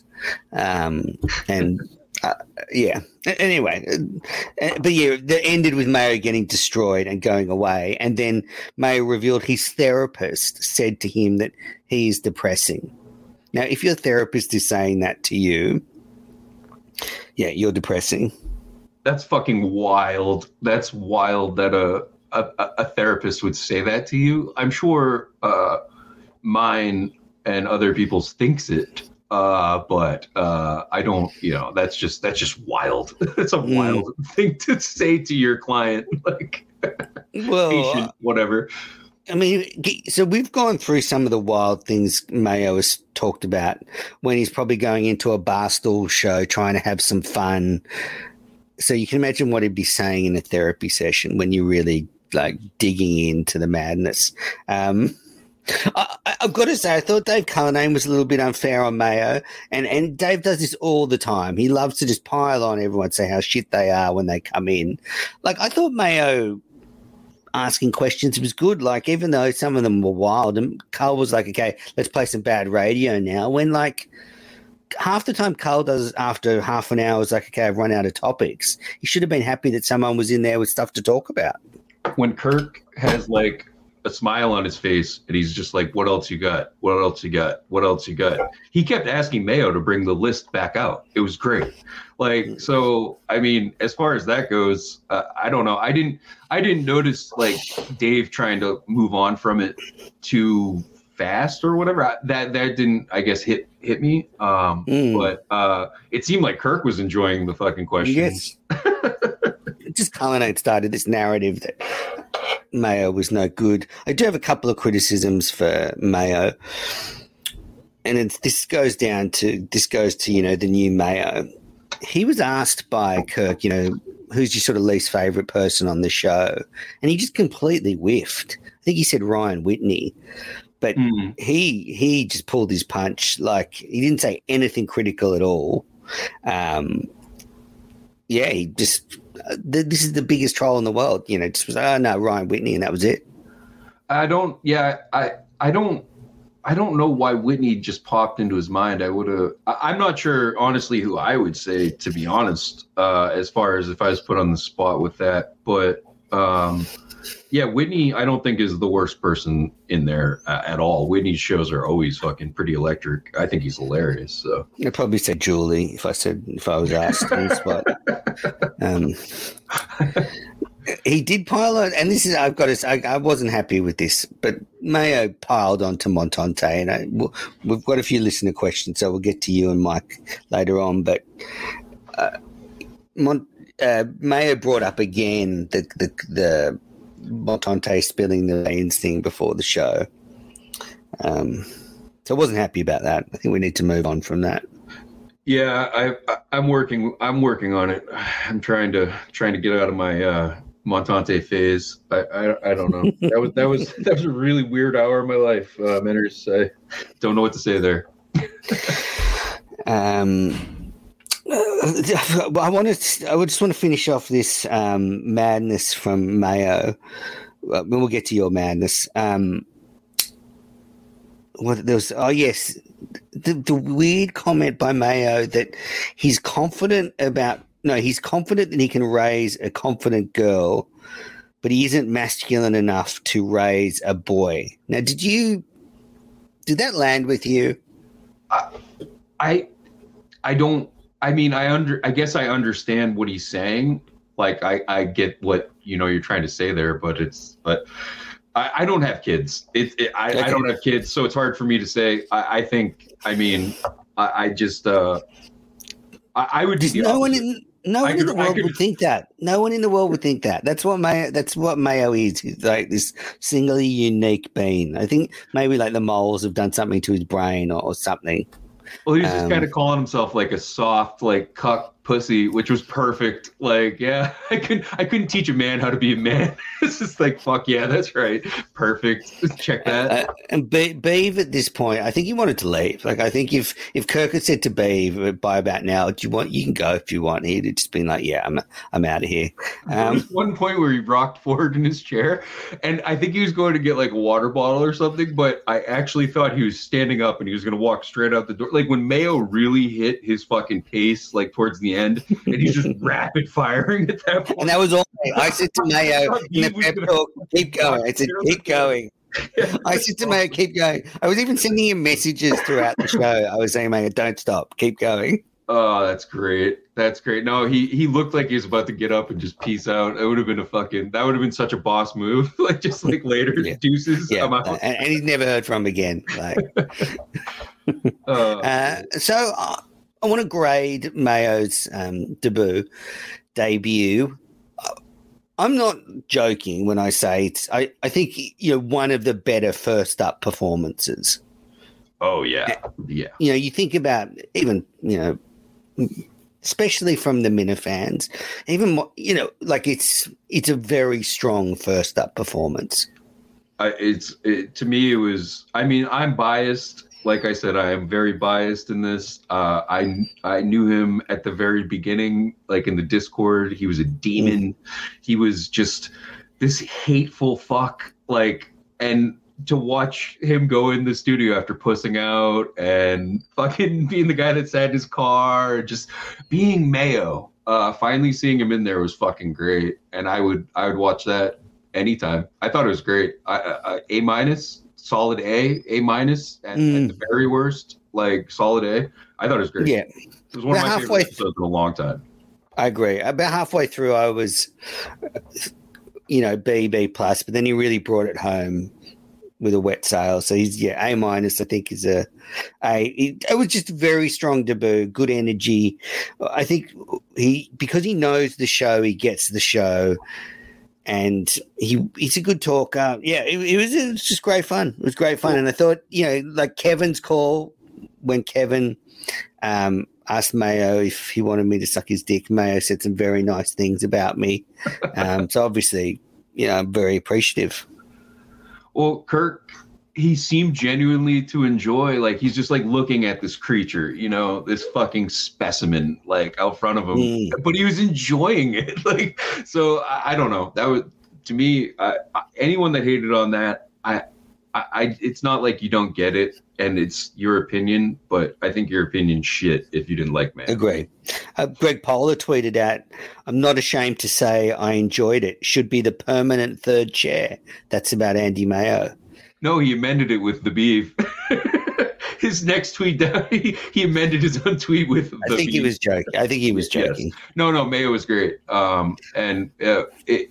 Um, and uh, yeah. Anyway, uh, uh, but yeah, that ended with Mayo getting destroyed and going away, and then Mayo revealed his therapist said to him that he is depressing. Now, if your therapist is saying that to you, yeah, you're depressing. That's fucking wild. That's wild that a a, a therapist would say that to you. I'm sure uh, mine and other people's thinks it, uh, but uh, I don't. You know, that's just that's just wild. It's a Mm. wild thing to say to your client, like Well, patient, whatever. I mean, so we've gone through some of the wild things Mayo has talked about when he's probably going into a barstool show trying to have some fun. So you can imagine what he'd be saying in a therapy session when you're really like digging into the madness. Um, I, I've got to say, I thought Dave Cullinane was a little bit unfair on Mayo, and and Dave does this all the time. He loves to just pile on everyone, say how shit they are when they come in. Like I thought Mayo asking questions was good. Like even though some of them were wild, and Carl was like, "Okay, let's play some bad radio now." When like half the time Carl does after half an hour is like, "Okay, I've run out of topics." He should have been happy that someone was in there with stuff to talk about. when Kirk has like a smile on his face and he's just like, "What else you got? What else you got? What else you got?" He kept asking Mayo to bring the list back out. It was great. Like so, I mean, as far as that goes, uh, I don't know. I didn't. I didn't notice like Dave trying to move on from it too fast or whatever. I, that that didn't, I guess, hit hit me. Um, Mm. But uh, it seemed like Kirk was enjoying the fucking questions. Yes. Just Cullinane started this narrative that Mayo was no good. I do have a couple of criticisms for Mayo. And it's, this goes down to this goes to, you know, the new Mayo. He was asked by Kirk, you know, who's your sort of least favorite person on the show? And he just completely whiffed. I think he said Ryan Whitney. But Mm. he he just pulled his punch. Like he didn't say anything critical at all. Um, yeah, he just this is the biggest troll in the world. You know, just was oh no Ryan Whitney, and that was it. I don't. Yeah, I I don't. I don't know why Whitney just popped into his mind. I would have. I'm not sure, honestly, who I would say to be honest, uh, as far as if I was put on the spot with that. But um, yeah, Whitney, I don't think is the worst person in there uh, at all. Whitney's shows are always fucking pretty electric. I think he's hilarious. So I'd probably say Julie if I said if I was asked on the spot. Um, he did pile on, and this is I've got to. I, I wasn't happy with this, but Mayo piled onto Montante, and I, we've got a few listener questions, so we'll get to you and Mike later on. But uh, Mont, uh, Mayo brought up again the the, the Montante spilling the beans thing before the show. Um, so I wasn't happy about that. I think we need to move on from that. Yeah, I, I'm working I'm working on it. I'm trying to trying to get out of my uh Montante phase. I, I, I don't know. That was that was that was a really weird hour of my life. Uh, Menners, I don't know what to say there. um, I want to. I just want to finish off this um, madness from Mayo. Well, we'll get to your madness. Um, what there was? Oh yes, the, the weird comment by Mayo that he's confident about no, he's confident that he can raise a confident girl, but he isn't masculine enough to raise a boy. Now, did you did that land with you? I, I, I don't. I mean, I under. I guess I understand what he's saying. Like, I, I get what you know you're trying to say there, but it's, but I, I don't have kids. It, it I, okay. I don't have kids, so it's hard for me to say. I, I think. I mean, I, I just. uh I, I would. Does no one in no one could, in the world could, would think that. No one in the world would think that. That's what Mayo. That's what Mayo is. He's like this singly unique being. I think maybe like the moles have done something to his brain or, or something. Well, he's just um, kind of calling himself like a soft, like cuck pussy, which was perfect. Like, yeah, I couldn't I couldn't teach a man how to be a man. it's just like fuck yeah, that's right. Perfect. Check that. Uh, uh and Beeve at this point, I think he wanted to leave. Like I think if if Kirk had said to Beeve by about now, do you want you can go if you want, he'd have just been like, Yeah, I'm I'm out of here. Um, one point where he rocked forward in his chair and I think he was going to get like a water bottle or something, but I actually thought he was standing up and he was gonna walk straight out the door. Like when Mayo really hit his fucking pace like towards the end, and he's just rapid firing at that point. And that was all. I said to Mayo in the pep talk, "Keep going." I said, "Keep going." I said to Mayo, "Keep going." I was even sending him messages throughout the show. I was saying, "Mayo, don't stop. Keep going." Oh, that's great. That's great. No, he he looked like he was about to get up and just peace out. It would have been a fucking that would have been such a boss move. like just like later yeah. deuces. Yeah. And, and, he's never heard from again. Like uh, uh, so uh, I want to grade Mayo's um, debut debut. I'm not joking when I say it's. I, I think you know one of the better first up performances. Oh yeah, yeah. You know, you think about even you know, especially from the Minifans, even more, you know, like it's it's a very strong first up performance. Uh, it's it, to me it was. I mean, I'm biased like I said, I am very biased in this. Uh, I I knew him at the very beginning, like in the Discord. He was a demon. He was just this hateful fuck. Like, and to watch him go in the studio after pussing out and fucking being the guy that sat in his car, just being Mayo. Uh, finally seeing him in there was fucking great, and I would I would watch that anytime. I thought it was great. I, I, a minus solid A, A minus, and mm. at the very worst, like solid A. I thought it was great. Yeah, it was one of my halfway favorite episodes in a long time. I agree. About halfway through, I was, you know, B B plus, but then he really brought it home with a wet sail. So he's yeah A minus. I think is a A. It, it was just a very strong debut, good energy. I think he because he knows the show, he gets the show and he he's a good talker. Yeah, it, it, was it was just great fun. It was great fun, and I thought you know like Kevin's call when Kevin um, asked Mayo if he wanted me to suck his dick. Mayo said some very nice things about me, um, so obviously you know I'm very appreciative. Well, Kirk he seemed genuinely to enjoy like he's just like looking at this creature you know this fucking specimen like out front of him. Mm. but he was enjoying it like so I, I, don't know. That was to me I, I, anyone that hated on that I, I it's not like you don't get it and it's your opinion but i think your opinion shit if you didn't like man agree. Uh, greg polar tweeted out i'm not ashamed to say i enjoyed it. Should be the permanent third chair. That's about andy mayo no, he amended it with the beef. his next tweet down, he, he amended his own tweet with. I think beef. he was joking. I think he was joking. Yes. No, no, Mayo was great. Um, and uh, it,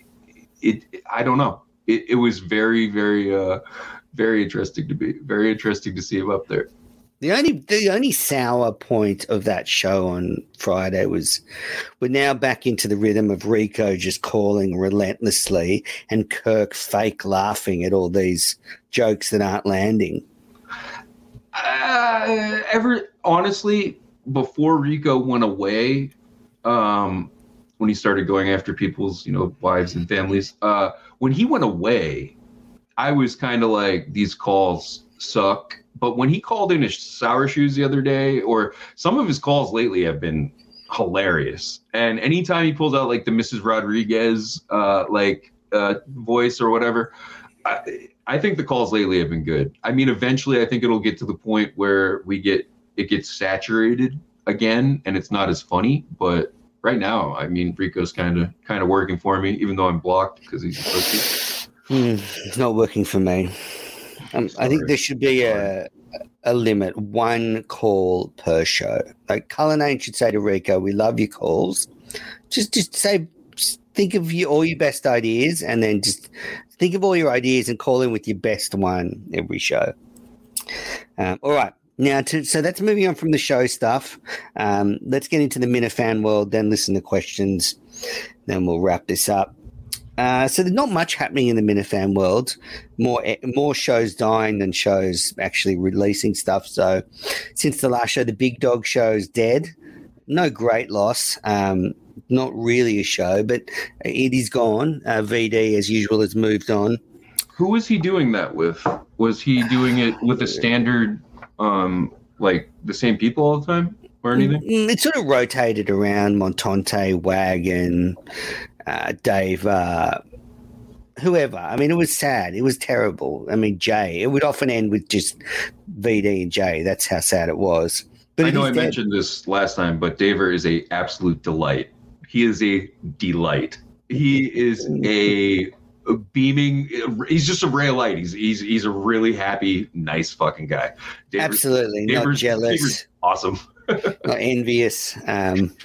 it I don't know. It, it was very very uh, very interesting to be very interesting to see him up there. The only the only sour point of that show on Friday was we're now back into the rhythm of Rico just calling relentlessly and Kirk fake laughing at all these jokes that aren't landing. Uh, ever honestly, before Rico went away, um, when he started going after people's you know wives and families, uh, when he went away, I was kind of like these calls suck but when he called in his sour shoes the other day, or some of his calls lately have been hilarious. And anytime he pulls out like the Mrs. Rodriguez uh, like uh, voice or whatever, I think the calls lately have been good. I mean, eventually, I think it'll get to the point where we get it gets saturated again, and it's not as funny. But right now, I mean, Rico's kind of kind of working for me, even though I'm blocked because he's. Mm, it's not working for me. Um, I think there should be a a limit, one call per show. Like Cullinane should say to Rico, "We love your calls." Just, just say, just think of your, all your best ideas, and then just think of all your ideas and call in with your best one every show. Um, all right. Now, to, so that's moving on from the show stuff. Um, let's get into the Minifan world, then listen to questions. Then we'll wrap this up. Uh, so there's not much happening in the Minifan world. More more shows dying than shows actually releasing stuff. So since the last show, the Big Dog show is dead. No great loss. Um, not really a show, but it is gone. Uh, VD, as usual, has moved on. Who was he doing that with? Was he doing it with a standard, um, like the same people all the time? Or anything? Mm, it sort of rotated around Montante, Wagon, uh, Dave, uh, whoever. I mean, it was sad. It was terrible. I mean, Jay. It would often end with just VD and Jay. That's how sad it was. But I know I dead. mentioned this last time, but Daver is a absolute delight. He is a delight. He is a beaming. He's just a ray of light. He's he's he's a really happy, nice fucking guy. Daver's, Absolutely, Daver's, not jealous. Daver's awesome. not envious. Um,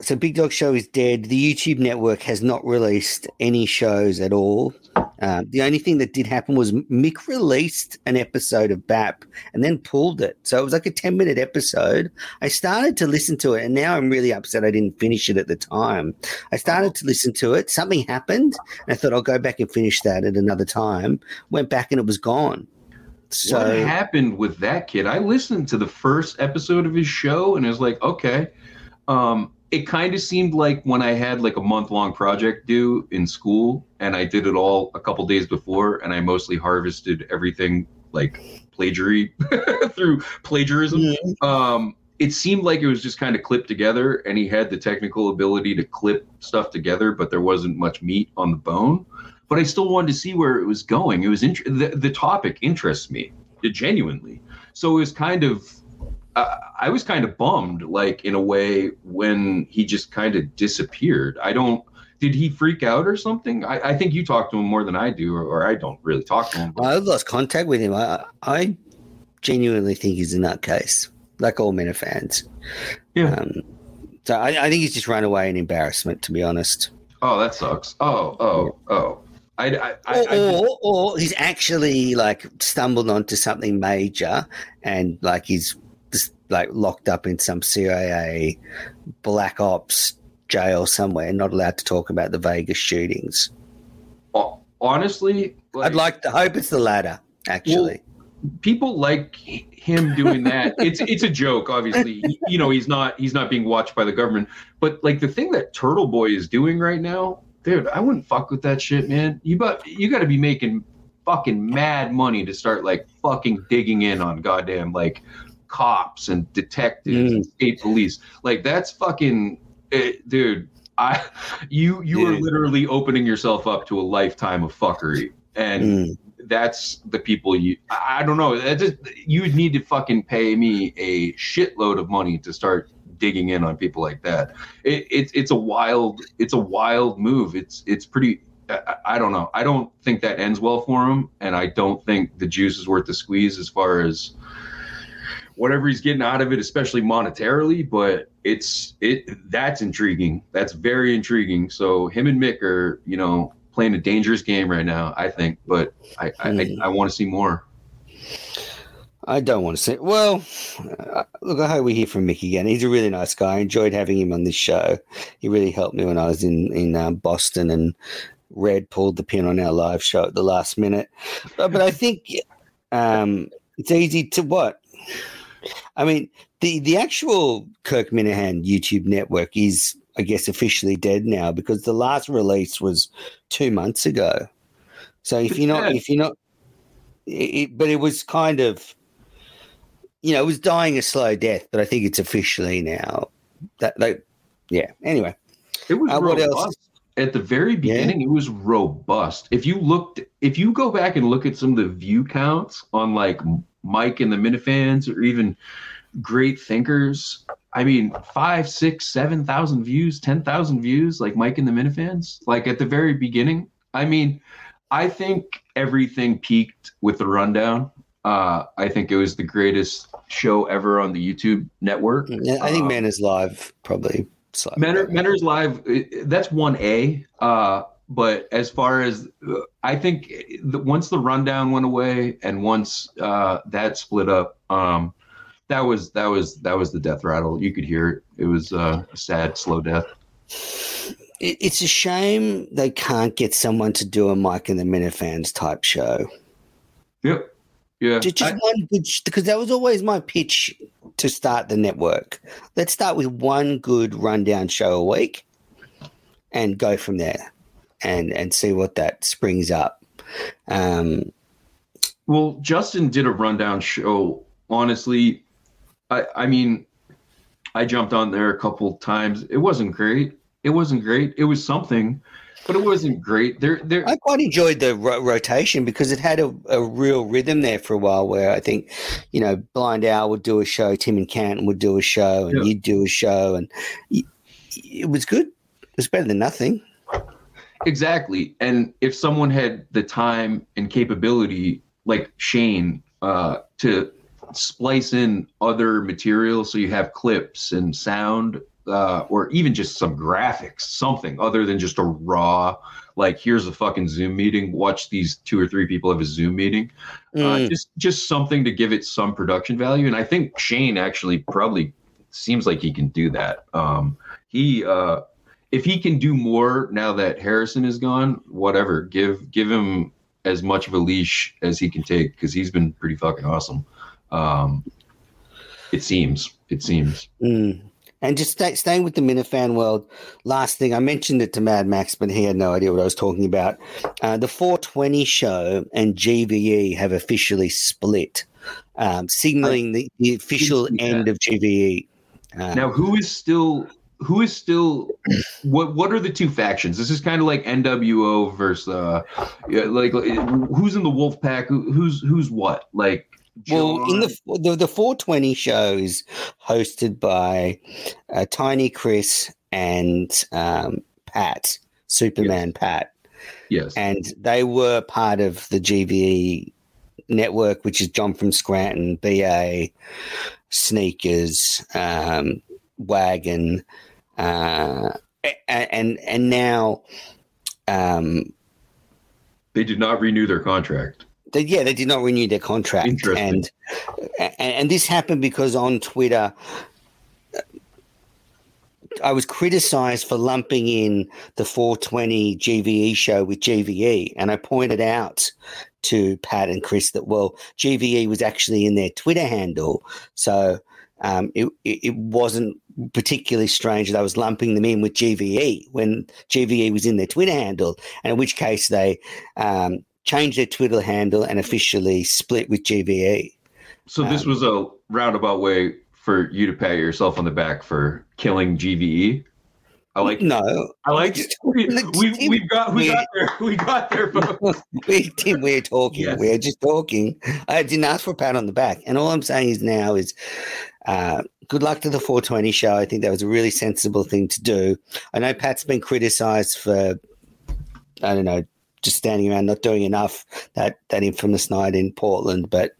so Big Dog Show is dead. The YouTube network has not released any shows at all. Uh, the only thing that did happen was Mick released an episode of BAP and then pulled it. So it was like a 10 minute episode. I started to listen to it and now I'm really upset I didn't finish it at the time. I started to listen to it. Something happened. And I thought I'll go back and finish that at another time. Went back and it was gone. So what happened with that kid? I listened to the first episode of his show and it was like, okay. Um, it kind of seemed like when I had like a month long project due in school and I did it all a couple days before and I mostly harvested everything like plagiary through plagiarism. Mm-hmm. Um, it seemed like it was just kind of clipped together and he had the technical ability to clip stuff together, but there wasn't much meat on the bone. But I still wanted to see where it was going. It was int- the, the topic interests me genuinely. So it was kind of I, was kind of bummed, like in a way, when he just kind of disappeared. I don't. Did he freak out or something? I, I think you talked to him more than I do, or, or I don't really talk to him. But. I've lost contact with him. I, I genuinely think he's a nutcase, like all men are fans. Yeah. Um, so I, I think he's just run away in embarrassment, to be honest. Oh, that sucks. Oh, oh, oh. I, I, I, or, or, or, he's actually like stumbled onto something major and like he's like locked up in some CIA black ops jail somewhere, not allowed to talk about the Vegas shootings. Honestly, like, I'd like to hope it's the latter. Actually, well, people like him doing that. it's it's a joke, obviously. you know, he's not he's not being watched by the government. But like the thing that Turtle Boy is doing right now, dude, I wouldn't fuck with that shit, man. You but you got to be making fucking mad money to start like fucking digging in on goddamn like cops and detectives mm. and state police. Like that's fucking, eh, dude. I, you, you are literally opening yourself up to a lifetime of fuckery, and mm. that's the people you. I, I don't know. Just, you would need to fucking pay me a shitload of money to start digging in on people like that. It, it, it's a wild, it's a wild move. It's, it's pretty. I, I don't know. I don't think that ends well for him, and I don't think the juice is worth the squeeze as far as whatever he's getting out of it, especially monetarily. But it's it that's intriguing. That's very intriguing. So him and Mick are you know playing a dangerous game right now. I think, but I I, I, I want to see more. I don't want to say. Well, uh, look, I hope we hear from Mick again. He's a really nice guy. I enjoyed having him on this show. He really helped me when I was in in um, Boston, and Red pulled the pin on our live show at the last minute. But, but I think um, it's easy to what. I mean, the the actual Kirk Minihane YouTube network is, I guess, officially dead now because the last release was two months ago. So if you're not, if you're not, it, but it was kind of you know, it was dying a slow death, but I think it's officially now. That like, yeah. Anyway, it was uh, robust at the very beginning. Yeah. It was robust. If you looked, if you go back and look at some of the view counts on like Mike and the Minifans, or even Great Thinkers, I mean, five, six, seven thousand views, ten thousand views, like Mike and the Minifans, like at the very beginning. I mean, I think everything peaked with the rundown. Uh, I think it was the greatest show ever on the YouTube network. Yeah, I think um, is Live probably. Manor, is Live, that's one A. Uh, but as far as uh, I think, the, once the rundown went away and once uh, that split up, um, that was that was that was the death rattle. You could hear it. It was uh, a sad, slow death. It's a shame they can't get someone to do a Mike and the Minifans type show. Yep. Yeah, just, just I, one good because that was always my pitch to start the network. Let's start with one good rundown show a week, and go from there, and and see what that springs up. Um, well, Justin did a rundown show. Honestly, I I mean, I jumped on there a couple times. It wasn't great. It wasn't great. It was something, but it wasn't great. There, there. I quite enjoyed the ro- rotation because it had a, a, real rhythm there for a while. Where I think, you know, Blind Owl would do a show, Tim and Canton would do a show, and yeah. you'd do a show, and it was good. It was better than nothing. Exactly, and if someone had the time and capability, like Shane, uh, to splice in other material, so you have clips and sound uh, or even just some graphics, something other than just a raw, like here's a fucking Zoom meeting. Watch these two or three people have a Zoom meeting. Mm. Uh, just just something to give it some production value. And I think Shane actually probably seems like he can do that. Um, he uh, if he can do more now that Harrison is gone, whatever. Give give him as much of a leash as he can take because he's been pretty fucking awesome. Um, it seems. It seems. Mm. And just stay, staying with the Minifan world, last thing I mentioned it to Mad Max, but he had no idea what I was talking about. Uh, the 420 show and GVE have officially split, um, signaling the, the official end of GVE. Um, now, who is still who is still what what are the two factions this is kind of like nwo versus uh like who's in the wolf pack who's who's what like well, in the, the the 420 shows hosted by uh, Tiny Chris and um, Pat, Superman yes. Pat. Yes. And they were part of the GVE network, which is John from Scranton, BA, Sneakers, um, Wagon, uh, and and now um, they did not renew their contract. they, yeah, they did not renew their contract, and, and and this happened because on Twitter. I was criticized for lumping in the 420 GVE show with GVE, and I pointed out to Pat and Chris that well, GVE was actually in their Twitter handle, so um, it it wasn't particularly strange that I was lumping them in with GVE when GVE was in their Twitter handle, and in which case they um, changed their Twitter handle and officially split with GVE. So this um, was a roundabout way for you to pat yourself on the back for killing GVE. I like no. I like it. We, we, we got we, got there. We got there. we Tim, we're talking. Yes. We're just talking. I didn't ask for a pat on the back, and all I'm saying is now is. Uh, good luck to the 420 show. I think that was a really sensible thing to do. I know Pat's been criticized for, I don't know, just standing around not doing enough that that infamous night in Portland. But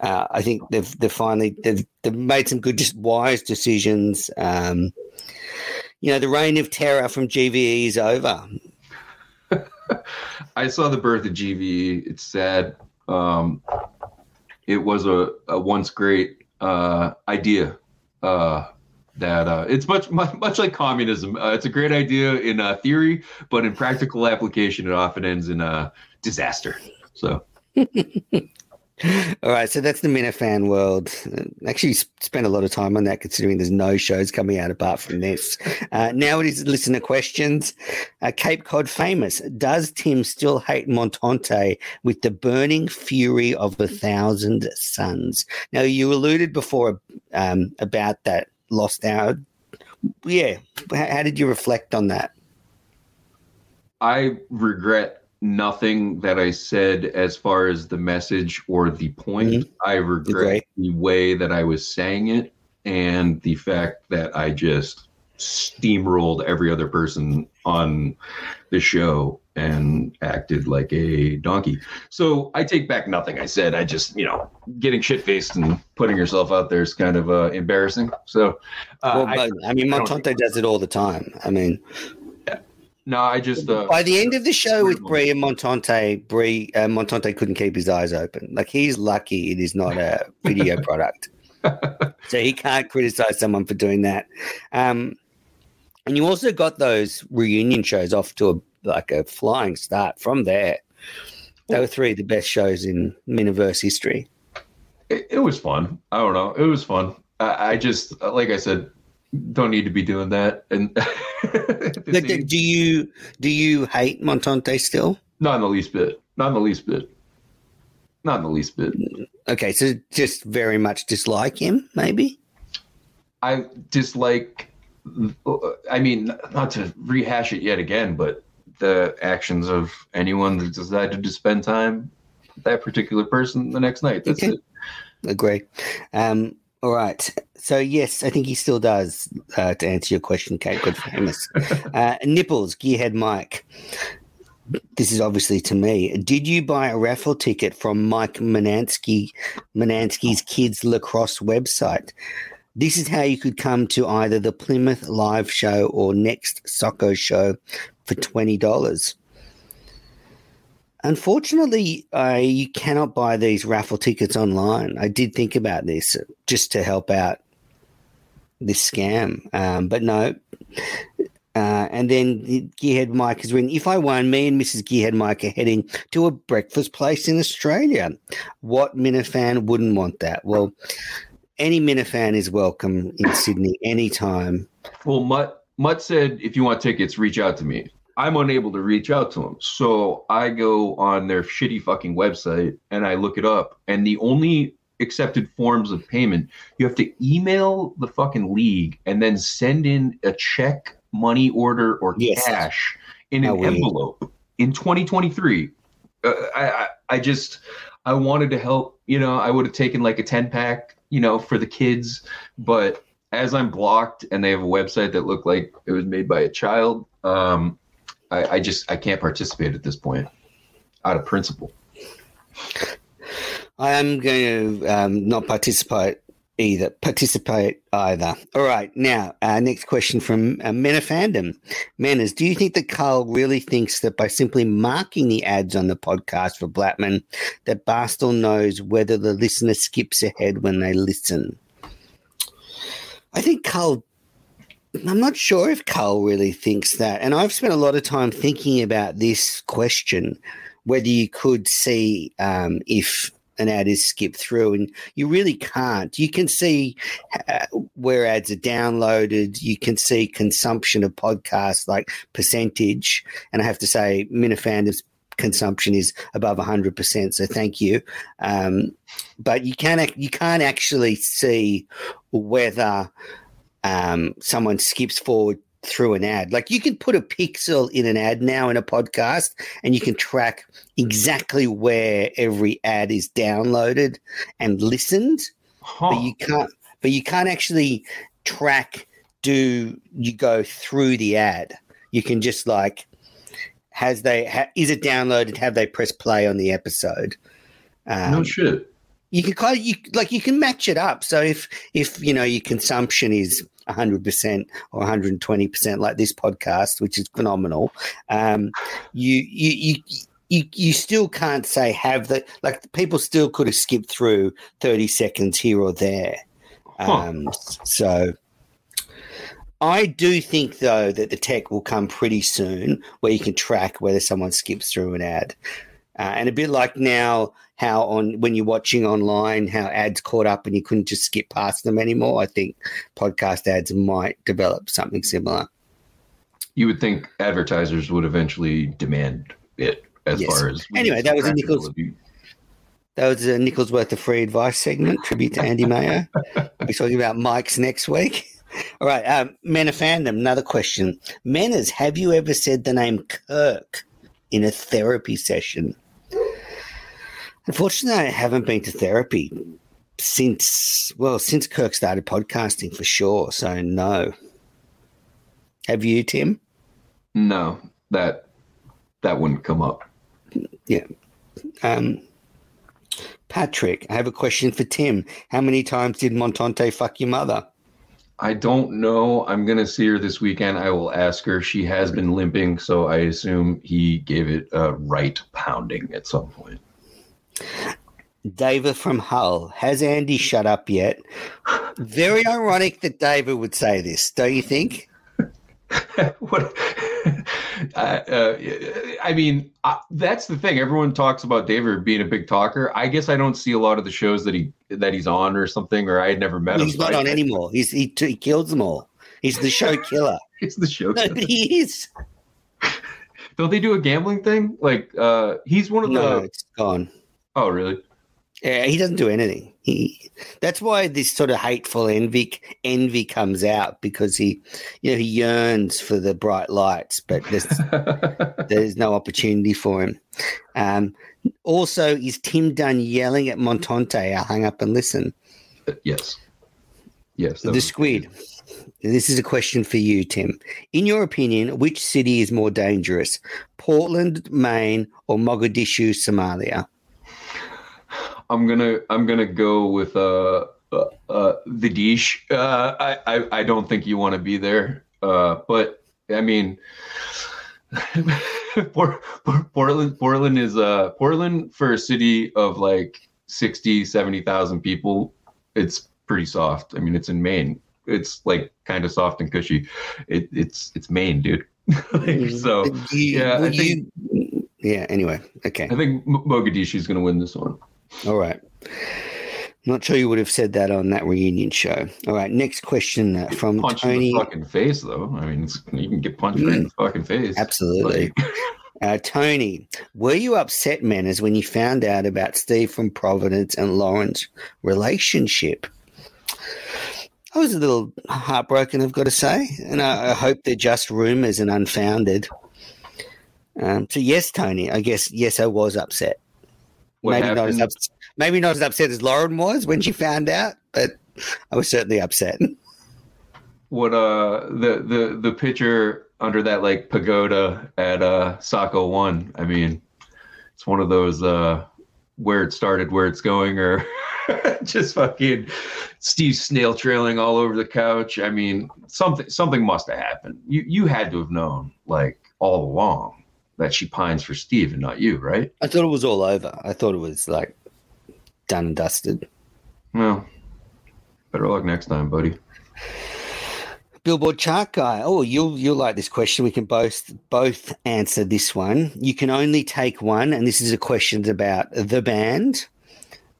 uh, I think they've they've finally they've, they've made some good, just wise decisions. Um, you know, the reign of terror from GVE is over. I saw the birth of GVE. It's sad. Um, it was a, a once great uh, idea. Uh, that uh, it's much, much much like communism. Uh, it's a great idea in uh, theory, but in practical application, it often ends in a disaster. So. All right, so that's the Minifan world. Actually, spent a lot of time on that, considering there's no shows coming out apart from this. Uh, now it is listener questions. Uh, Cape Cod famous. Does Tim still hate Montante with the burning fury of a thousand suns? Now you alluded before um, about that lost hour. Yeah, how did you reflect on that? I regret nothing that I said as far as the message or the point. Mm-hmm. I regret the way that I was saying it and the fact that I just steamrolled every other person on the show and acted like a donkey. So I take back nothing I said. I just, you know, getting shit faced and putting yourself out there is kind of uh, embarrassing. So, uh, well, I, I, mean, Montante does it all the time. I mean, no, I just uh, by the end of the show with Brie and Montante, Brie uh, Montante couldn't keep his eyes open. Like he's lucky it is not a video product, so he can't criticize someone for doing that. Um, and you also got those reunion shows off to a, like a flying start from there. They were three of the best shows in Miniverse history. It, it was fun. I don't know. It was fun. I, I just, like I said, don't need to be doing that. And do you do you hate Montante still? Not in the least bit. Not in the least bit. Not in the least bit. Okay, so just very much dislike him, maybe. I dislike. I mean, not to rehash it yet again, but the actions of anyone that decided to spend time with that particular person the next night. That's okay. it. Agree. Um, all right. So yes, I think he still does. Uh, to answer your question, Kate, good famous. uh, nipples, gearhead Mike. This is obviously to me. Did you buy a raffle ticket from Mike Manansky, Manansky's kids lacrosse website? This is how you could come to either the Plymouth live show or next soccer show for twenty dollars. Unfortunately, you cannot buy these raffle tickets online. I did think about this just to help out this scam, um, but no. Uh, and then Gearhead Mike has written, if I won, me and Mrs. Gearhead Mike are heading to a breakfast place in Australia. What Minifan wouldn't want that? Well, any Minifan is welcome in Sydney anytime. Well, Mutt, Mutt said, if you want tickets, reach out to me. I'm unable to reach out to them. So I go on their shitty fucking website and I look it up. And the only accepted forms of payment, you have to email the fucking league and then send in a check, money order, or yes. cash in an envelope in 2023. Uh, I, I, I just, I wanted to help. You know, I would have taken like a 10 pack, you know, for the kids. But as I'm blocked and they have a website that looked like it was made by a child, um, I, I just I can't participate at this point out of principle. I am going to um, not participate either. Participate either. All right. Now, uh, next question from uh, Men of Fandom. Menners, do you think that Carl really thinks that by simply marking the ads on the podcast for Blackman, that Barstool knows whether the listener skips ahead when they listen? I think Carl I'm not sure if Carl really thinks that. And I've spent a lot of time thinking about this question whether you could see um, if an ad is skipped through, and you really can't. You can see uh, where ads are downloaded, you can see consumption of podcasts like percentage. And I have to say, Minifandom's consumption is above 100%. So thank you. Um, but you, can, you can't actually see whether um, someone skips forward through an ad. Like you can put a pixel in an ad now in a podcast and you can track exactly where every ad is downloaded and listened. Huh. But you can't but you can't actually track do you go through the ad. You can just like has they ha, is it downloaded have they pressed play on the episode? Um, no shit. you can kind of you like you can match it up. So if if you know your consumption is 100% or 120% like this podcast, which is phenomenal, um, you you you. You, you still can't say have the like people still could have skipped through 30 seconds here or there Huh. um, so I do think though that the tech will come pretty soon where you can track whether someone skips through an ad. Uh, and a bit like now, how on when you're watching online, how ads caught up and you couldn't just skip past them anymore. I think podcast ads might develop something similar. You would think advertisers would eventually demand it as Yes. far as Anyway, that was a Nichols- That was a Nichols worth of free advice segment, tribute to Andy Mayo. We'll be talking about mics next week. All right, um, Men of Fandom, another question. Menners, have you ever said the name Kirk in a therapy session? Unfortunately, I haven't been to therapy since, well, since Kirk started podcasting for sure. So, no. Have you, Tim? No, that that wouldn't come up. Yeah. Um, Patrick, I have a question for Tim. How many times did Montante fuck your mother? I don't know. I'm gonna see her this weekend. I will ask her. She has been limping, so I assume he gave it a right pounding at some point. David from Hull. Has Andy shut up yet? Very ironic that David would say this, don't you think? what? uh, uh, I mean, uh, that's the thing. Everyone talks about David being a big talker. I guess I don't see a lot of the shows that he that he's on or something, or I had never met him. He's not I- on anymore. He's, he, he kills them all. He's the show killer. He's the show. no, he is. Don't they do a gambling thing? Like, uh, he's one of No, the. it's gone. Oh, really? Yeah, he doesn't do anything. He that's why this sort of hateful envy envy comes out because he you know he yearns for the bright lights, but there's there's no opportunity for him. Um, also, is Tim done yelling at Montante? I hung up and listen. yes. Yes. The squid. This is a question for you, Tim. In your opinion, which city is more dangerous, Portland, Maine, or Mogadishu, Somalia? I'm gonna I'm gonna go with uh uh, uh the dish. Uh, I, I I don't think you want to be there. Uh, but I mean, Port, Port- Portland Portland is uh Portland for a city of like 60 70,000 people. It's pretty soft. I mean, it's in Maine. It's like kind of soft and cushy. It, it's it's Maine, dude. Like, so You- yeah, I think- you- yeah. Anyway, okay, I think M- Mogadishu's gonna win this one. All right. Not sure you would have said that on that reunion show. All right, next question uh, from Punch in Tony. the fucking face, though. I mean, it's, you can get punched right in the fucking face. Absolutely. Uh, Tony, were you upset, Menners, when you found out about Steve from Providence and Lauren's relationship? I was a little heartbroken, I've got to say, and I, I hope they're just rumors and unfounded. Um, so yes, Tony, I guess yes, I was upset. What maybe not as happened- ups- maybe not as upset as Lauren was when she found out, but I was certainly upset. what uh the the the picture under that like pagoda at uh Saco one. I mean, it's one of those uh where it started, where it's going, or just fucking Steve snail trailing all over the couch. I mean, something something must have happened. You you had to have known like all along that she pines for Steve and not you, right? I thought it was all over. I thought it was like done and dusted. Well, better luck next time, buddy. Billboard chart guy. Oh, you'll you'll like this question. We can both both answer this one. You can only take one, and this is a question about the band,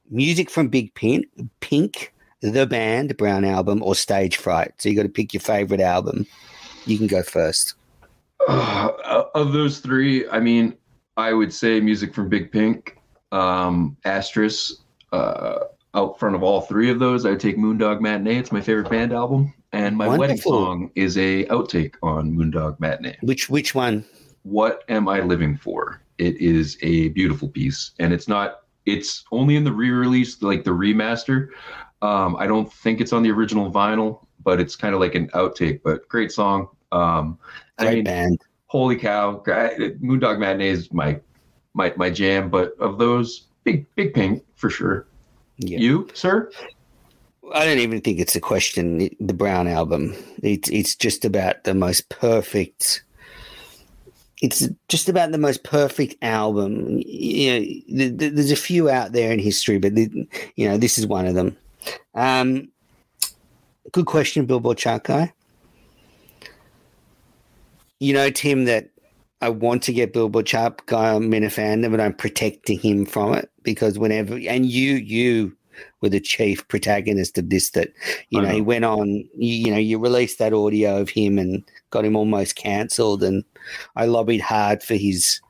music from Big Pink, Pink, the band, Brown album, or Stage Fright. So you got to pick your favorite album. You can go first. Uh, of those three, I mean, I would say music from Big Pink, um, Asterisk. Uh, out front of all three of those, I would take Moondog Matinee. It's my favorite band album, and my wedding song is a outtake on Moondog Matinee. Which which one? What am I living for? It is a beautiful piece, and it's not. It's only in the re-release, like the remaster. Um, I don't think it's on the original vinyl, but it's kind of like an outtake. But great song. Um, I mean, band. holy cow moondog matinee is my my my jam but of those big big pink for sure Yeah. You, sir? I don't even think it's a question. The Brown album. It's it's just about the most perfect. It's just about the most perfect album. You know, th- th- there's a few out there in history, but the, you know this is one of them. Um, good question, Billboard chart guy. You know, Tim, that I want to get Billboard chart guy um, on Minifan, but I'm protecting him from it because whenever and you you were the chief protagonist of this that you I know, he went on you, you know you released that audio of him and got him almost cancelled and i lobbied hard for his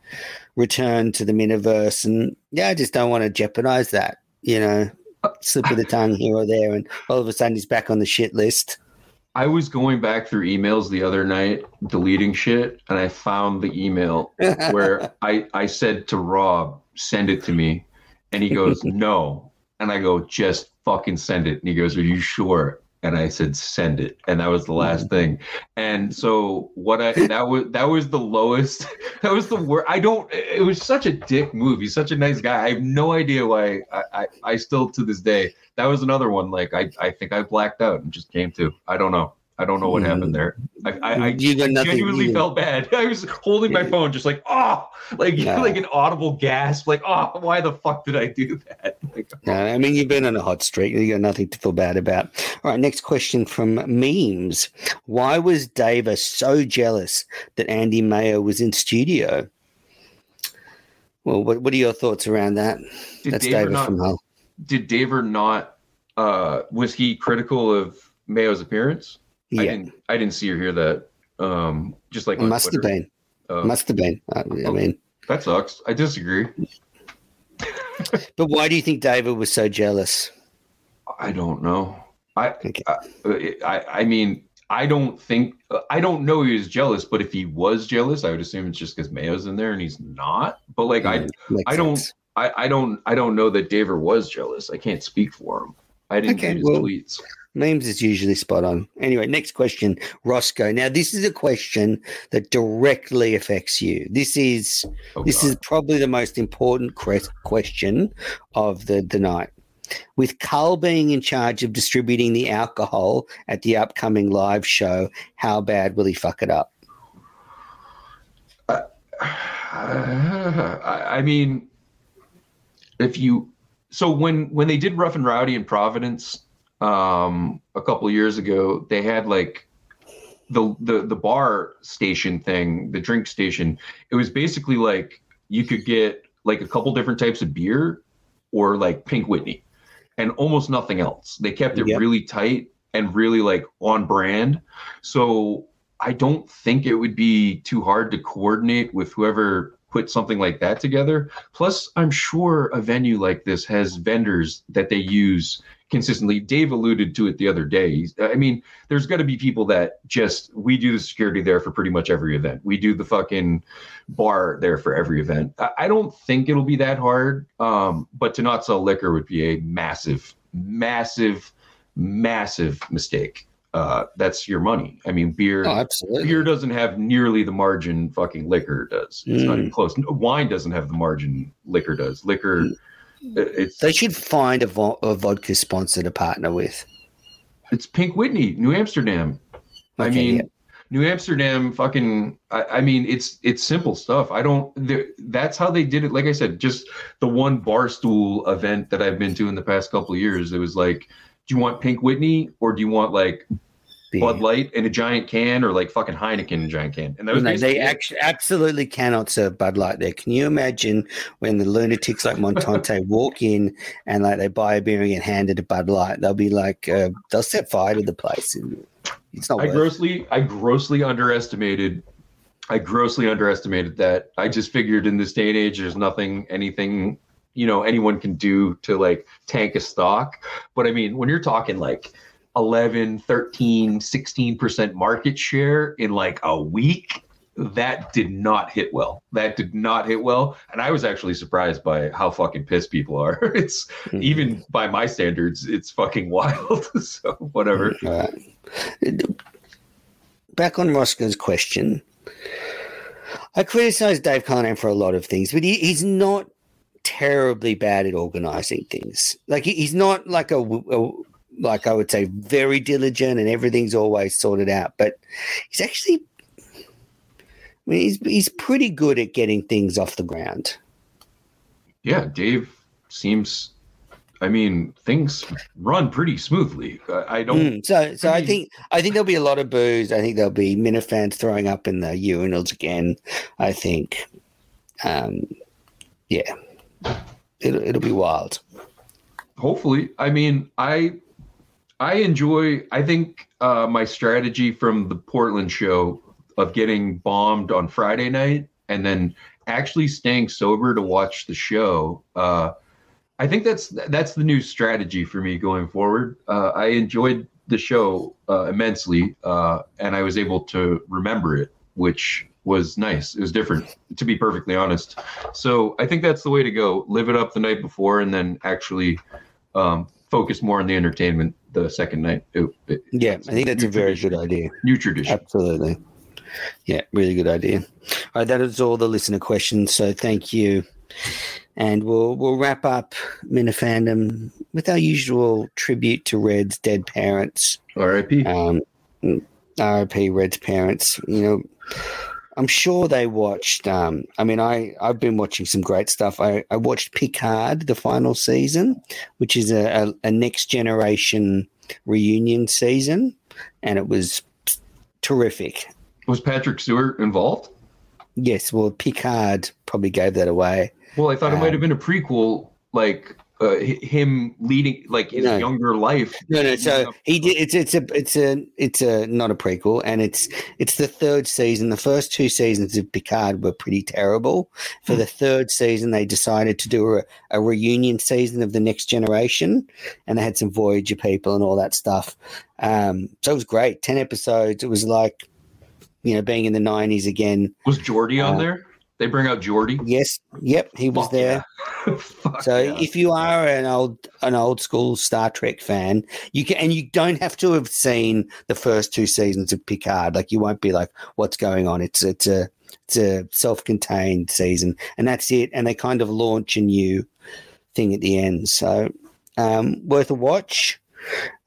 return to the miniverse and yeah i just don't want to jeopardize that you know slip of the tongue here or there and all of a sudden he's back on the shit list I was going back through emails the other night, deleting shit, and I found the email where I, I said to Rob, send it to me. And he goes, no. And I go, just fucking send it. And he goes, are you sure? And I said, send it. And that was the hmm. last thing. And so what I, that was, that was the lowest, that was the worst. I don't, it was such a dick move. He's such a nice guy. I have no idea why I, I, I still to this day, that was another one. Like I, I think I blacked out and just came to, I don't know. I don't know what happened mm-hmm. there. I, I, I you got nothing genuinely you- felt bad. I was holding my phone, just like, oh, like Yeah. like an audible gasp, like, oh, why the fuck did I do that? Like, No, I mean you've been on a hot streak. You got nothing to feel bad about. All right, next question from memes. Why was Dava so jealous that Andy Mayo was in studio? Well, what, what are your thoughts around that? did That's Dave David not? from Hull. Did Dave or not? Uh, was he critical of Mayo's appearance? I Yeah, didn't. I didn't see or hear that. Um, just like must have been. Uh, Must have been. I, I mean, that sucks. I disagree. but why do you think David was so jealous? I don't know. I, Okay. I, I, I mean, I don't think I don't know he was jealous, but if he was jealous, I would assume it's just because Mayo's in there and he's not. But like, I, I don't- sense. I, I don't, I don't know that Daver was jealous. I can't speak for him. I didn't Okay, read his well- tweets. Memes is usually spot on. Anyway, next question, Roscoe. Now, this is a question that directly affects you. This is Oh, This God. is probably the most important question of the, the night. With Carl being in charge of distributing the alcohol at the upcoming live show, how bad will he fuck it up? Uh, I, I mean, if you so when when they did Rough and Rowdy in Providence um, a couple of years ago, they had like the the the bar station thing, the drink station. It was basically like you could get like a couple different types of beer or like Pink Whitney, and almost nothing else. They kept it Yep. really tight and really like on brand. So I don't think it would be too hard to coordinate with whoever put something like that together. Plus, I'm sure a venue like this has vendors that they use consistently. Dave alluded to it the other day. I mean, there's got to be people that just we do the security there for pretty much every event. We do the fucking bar there for every event. I, don't think it'll be that hard. Um, but to not sell liquor would be a massive, massive, massive mistake. Uh, that's your money. I mean, beer Oh, absolutely. beer doesn't have nearly the margin fucking liquor does. It's not even close. Wine doesn't have the margin liquor does. Liquor, it's They should find a, vo- a vodka sponsor to partner with. it's Pink Whitney, New Amsterdam. I mean, yeah. New Amsterdam, fucking. I, I mean, it's it's simple stuff. I don't. That's how they did it. Like I said, just the one barstool event that I've been to in the past couple of years. It was like, do you want Pink Whitney or do you want like Bud Light in a giant can or like fucking Heineken in a giant can? And No, they actually absolutely cannot serve Bud Light there. Can you imagine when the lunatics like Montante walk in and like they buy a beer and get handed a Bud Light? They'll be like, uh, they'll set fire to the place. It's not I worth it. grossly, I grossly underestimated. I grossly underestimated that. I just figured in this day and age, there's nothing, anything, you know, anyone can do to like tank a stock. But I mean, when you're talking like 11, 13, 16% market share in like a week, that did not hit well. That did not hit well. And I was actually surprised by how fucking pissed people are. It's Mhm. even by my standards, it's fucking wild. so whatever. Right. Back on Roscoe's question. I criticize Dave Cullinane for a lot of things, but he, he's not terribly bad at organizing things. Like he, he's not like a, a like I would say very diligent and everything's always sorted out, but he's actually I mean, he's he's pretty good at getting things off the ground. Yeah, Dave seems. I mean, things run pretty smoothly. I, I don't. Mm, so, so I I, think I think there'll be a lot of boos. I think there'll be Minifans throwing up in the urinals again. I think, um, yeah, it'll it'll be wild. hopefully i mean i i enjoy i think uh my strategy from the portland show of getting bombed on friday night and then actually staying sober to watch the show uh i think that's that's the new strategy for me going forward. Uh i enjoyed the show uh, immensely uh and i was able to remember it which was nice. It was different to be perfectly honest. So i think that's the way to go. Live it up the night before and then actually um, focus more on the entertainment the second night. It, it- Yeah, I think that's a very tradition. good idea. New tradition. Absolutely. Yeah, really good idea. All right, that is all the listener questions. So thank you. And we'll we'll wrap up Minifandom with our usual tribute to Red's dead parents. R.I.P. Um, RIP Red's parents. You know, I'm sure they watched. Um, I mean, I I've been watching some great stuff. I, I watched Picard, the final season, which is a, a, a next generation reunion season, and it was terrific. Was Patrick Stewart involved? Yes, well, Picard probably gave that away. Well, I thought it Um, might have been a prequel, like uh, him leading, like his No. younger life. No, no. So he did. It's it's a it's a it's a not a prequel, and it's it's the third season. The first two seasons of Picard were pretty terrible. For Hmm. the third season, they decided to do a, a reunion season of the Next Generation, and they had some Voyager people and all that stuff. Um, so it was great. Ten episodes. It was like you know being in the nineties again. Was Geordi on Uh, there? They bring out Geordi. Yes. Yep. He was Fuck there. yeah. So yeah. if you are an old an old school Star Trek fan, you can and you don't have to have seen the first two seasons of Picard. Like you won't be like, what's going on? It's it's a it's a self contained season, and that's it. And they kind of launch a new thing at the end. So um, worth a watch.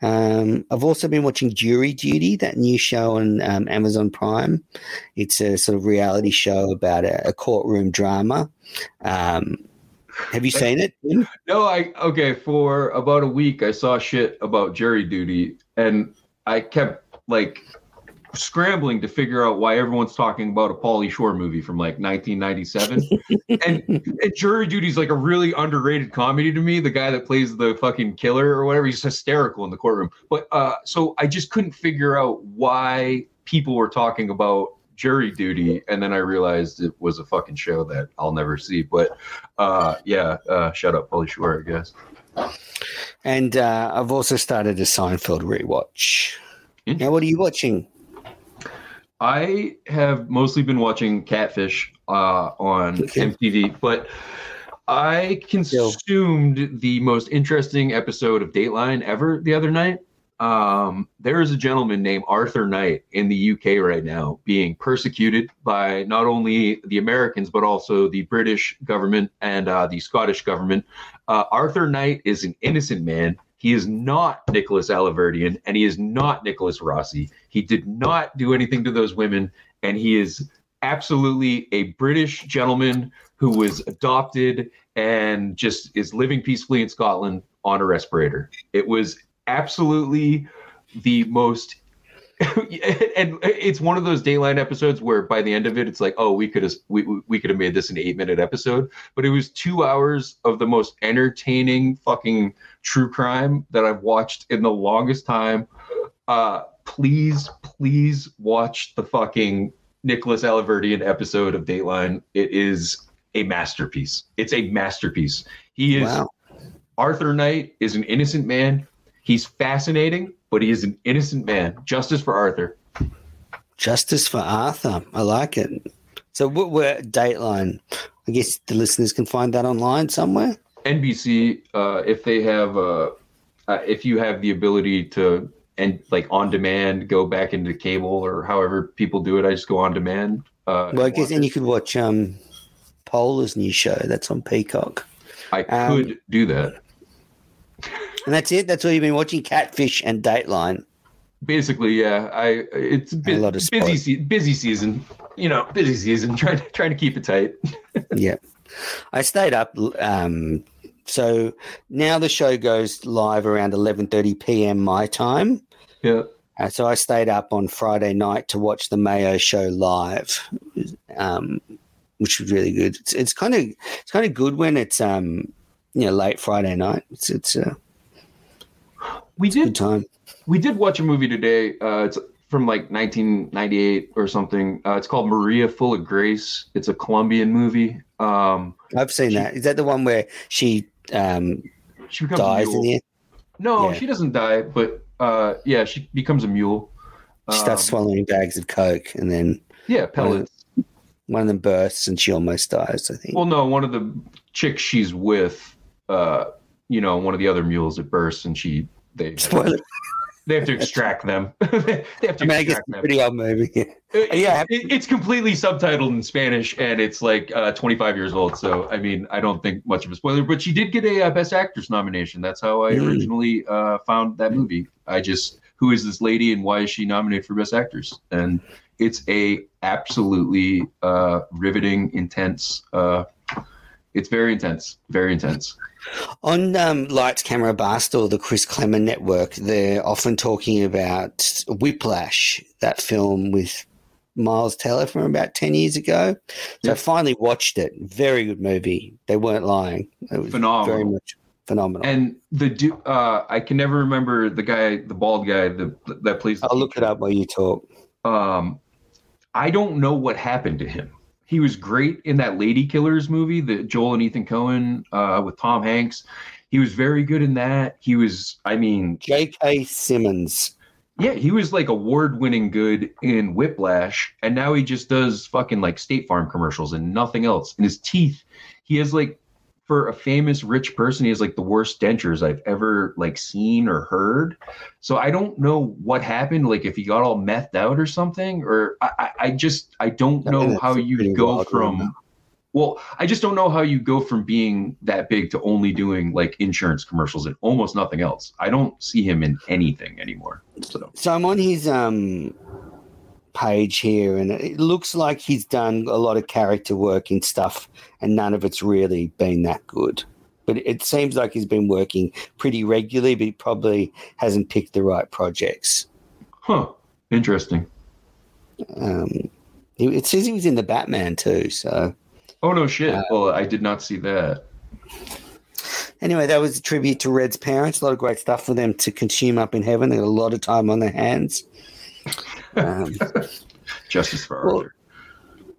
Um, I've also been watching Jury Duty, that new show on um, Amazon Prime. It's a sort of reality show about a, a courtroom drama. Um, have you seen it? No, I okay. For about a week, I saw shit about jury duty, and I kept like scrambling to figure out why everyone's talking about a Paulie Shore movie from like 1997. and, and jury duty's like a really underrated comedy to me. The guy that plays the fucking killer or whatever, he's hysterical in the courtroom. But uh, so I just couldn't figure out why people were talking about jury duty and then i realized it was a fucking show that i'll never see but uh yeah uh shut up Paulie Shore, i guess And uh, I've also started a Seinfeld rewatch. Now, what are you watching? I have mostly been watching Catfish uh, on. MTV, but I consumed the most interesting episode of Dateline ever the other night. Um, there is a gentleman named Arthur Knight in the UK right now being persecuted by not only the Americans but also the British government and uh, the Scottish government. Uh, Arthur Knight is an innocent man. He is not Nicholas Alahverdian and he is not Nicholas Rossi. He did not do anything to those women, and he is absolutely a British gentleman who was adopted and just is living peacefully in Scotland on a respirator. It was absolutely the most and it's one of those Dateline episodes where by the end of it it's like oh we could have we, we could have made this an eight minute episode but it was two hours of the most entertaining fucking true crime that i've watched in the longest time uh please please watch the fucking nicholas alahverdian episode of dateline it is a masterpiece it's a masterpiece he is Wow. arthur knight is an innocent man he's fascinating but he is an innocent man justice for arthur Justice for Arthur. I like it. So, what we're Dateline. I guess the listeners can find that online somewhere. NBC, uh, if they have, uh, uh, if you have the ability to, and like on demand, go back into cable or however people do it, I just go on demand. Uh, Well, I guess, and you could watch um, Polar's new show. That's on Peacock. I Um, could do that. And that's it. That's all you've been watching: Catfish and Dateline. Basically, yeah. I it's bu- A lot of busy busy season. You know, busy season. Trying to trying to keep it tight. yeah, I stayed up. Um, so now the show goes live around eleven thirty p.m. my time. Yeah. Uh, so I stayed up on Friday night to watch the Mayo show live, um, which was really good. It's, it's kind of it's kind of good when it's um, you know late Friday night. It's it's a We good did time. we did watch a movie today. Uh, it's from like 1998 or something. Uh, it's called Maria Full of Grace. It's a Colombian movie. Um, I've seen She- that. Is that the one where she um, she becomes a dies in the end? No, Yeah. she doesn't die, but uh, yeah, she becomes a mule. She starts Um, swallowing bags of coke, and then Yeah, pellets. one of them bursts, and she almost dies. I think. Well, no, one of the chicks she's with, uh, you know, one of the other mules it bursts, and she they Spoiler. They have to extract them. they have to I mean, I guess extract a them. old movie. Yeah. It- it's completely subtitled in Spanish, and it's like uh, 25 years old. So, I mean, I don't think much of a spoiler. But she did get a uh, Best Actress nomination. That's how I Mm. originally uh, found that movie. I just, who is this lady, and why is she nominated for Best Actress? And it's a absolutely uh, riveting, intense. It's very intense, very intense. On um, Lights, Camera, Barstool, the Chris Klemmer Network, they're often talking about Whiplash, that film with Miles Teller from about 10 years ago. So Yeah. I finally watched it. Very good movie. They weren't lying. It was Phenomenal. very much phenomenal. And the du- uh, I can never remember the guy, the bald guy, the, that plays. I'll look it up while you talk. um I don't know what happened to him. He was great in that Lady Killers movie, the Joel and Ethan Coen uh, with Tom Hanks. He was very good in that. He was, I mean, J.K. Simmons. yeah, he was like award-winning good in Whiplash, and now he just does fucking like State Farm commercials and nothing else. And his teeth, he has like for a famous rich person, he has like the worst dentures I've ever like seen or heard. So I don't know what happened, like if he got all methed out or something, or I, I, I just I don't I know how you go from. rumor. Well, I just don't know how you go from being that big to only doing like insurance commercials and almost nothing else. I don't see him in anything anymore. So So I'm on his um, page here, and it looks like he's done a lot of character work and stuff, and none of it's really been that good. But it seems like he's been working pretty regularly, but he probably hasn't picked the right projects. Huh. Interesting. Um, it says he was in the Batman too. So Oh no shit. Uh, well, I did not see that. anyway, that was a tribute to Red's parents. A lot of great stuff for them to consume up in heaven. They got a lot of time on their hands. Um, Justice for Well, Arthur.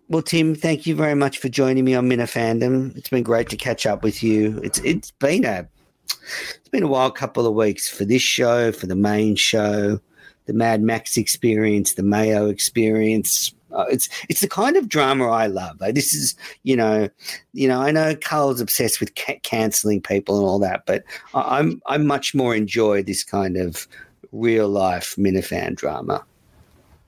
Well, Tim, thank you very much for joining me on Minifandom. It's been great to catch up with you. It's it's been a it's been a wild couple of weeks for this show, for the main show, the Mad Max experience, the Mayo experience. Uh, it's it's the kind of drama I love. Like, this is you know, you know. I know Carl's obsessed with ca- canceling people and all that, but I, I'm I much more enjoy this kind of real life Minifan drama.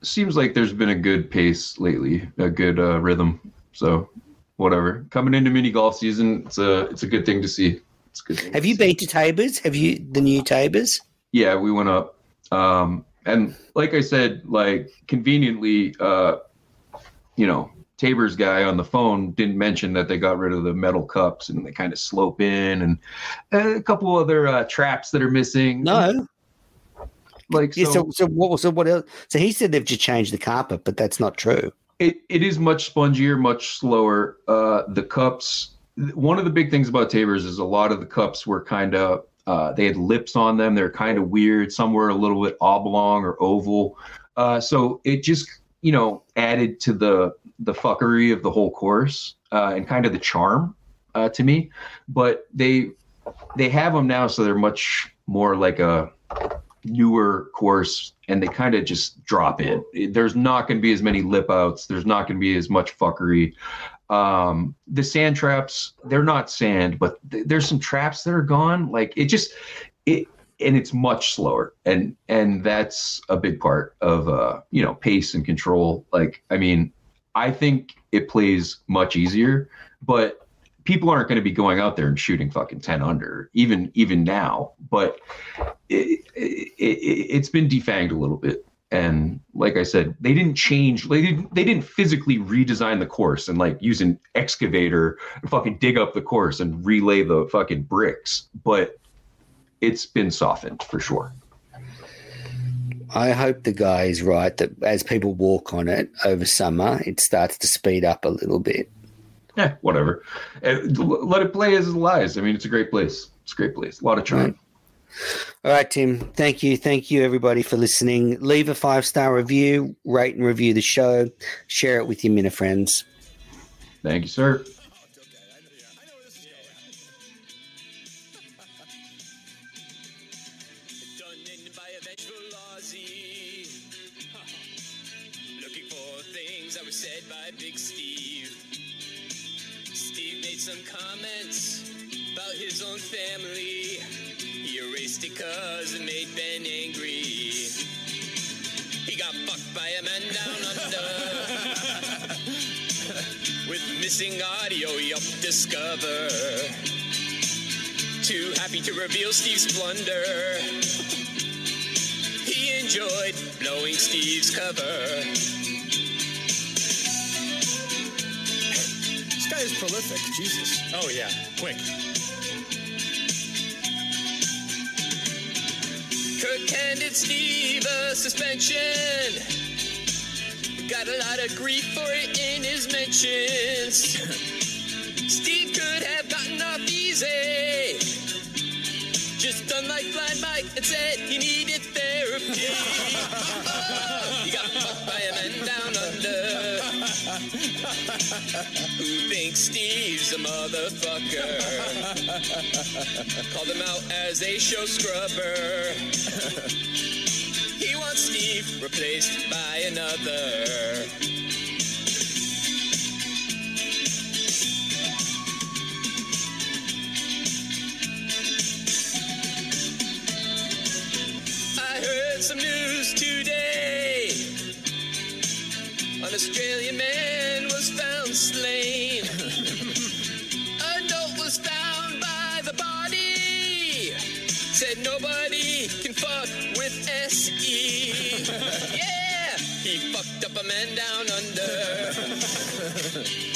Seems like there's been a good pace lately, a good uh, rhythm. So whatever. Coming into mini golf season, it's a it's a good thing to see. It's good Have you see. been to Tabers? Have you the new Tabers? Yeah, we went up. Um, and like I said, like conveniently, uh, you know, Tabor's guy on the phone didn't mention that they got rid of the metal cups and they kind of slope in and uh, a couple other uh, traps that are missing. No. Like Yeah, so, so, so what? So what else? So he said they've just changed the carpet, but that's not true. it, it is much spongier, much slower. Uh, the cups. One of the big things about Tabor's is a lot of the cups were kind of uh, they had lips on them. They're kind of weird. Some were a little bit oblong or oval. Uh, so it just you know added to the the fuckery of the whole course uh, and kind of the charm uh, to me. But they they have them now, so they're much more like a newer course and they kind of just drop in. There's not going to be as many lip outs. There's not going to be as much fuckery. Um, the sand traps, they're not sand, but th- there's some traps that are gone. Like it just, it, and it's much slower. And, and that's a big part of, uh, you know, pace and control. Like, I mean, I think it plays much easier, but people aren't going to be going out there and shooting fucking 10 under even even now but it, it, has been defanged a little bit and like i said they didn't change they didn't they didn't physically redesign the course and like use an excavator and fucking dig up the course and relay the fucking bricks but it's been softened for sure I hope the guy is right that as people walk on it over summer, it starts to speed up a little bit. Yeah, whatever. And let it play as it lies. I mean, it's a great place. It's a great place. A lot of charm. Right. All right, Tim. Thank you. Thank you, everybody, for listening. Leave a five star review, rate and review the show, share it with your Minna friends. Thank you, sir. Discover. Too happy to reveal Steve's blunder. He enjoyed blowing Steve's cover. This guy is prolific. Jesus. Oh, yeah. Quick. Kirk handed Steve a suspension. Got a lot of grief for it in his mentions. Steve could have gotten off easy. Just done like Blind Mike and said he needed therapy. he got fucked by a man down under. Who thinks Steve's a motherfucker? Called him out as a show scrubber. he wants Steve replaced by another. Heard some news today. An Australian man was found slain. A note was found by the body. Said nobody can fuck with SE. yeah, he fucked up a man down under.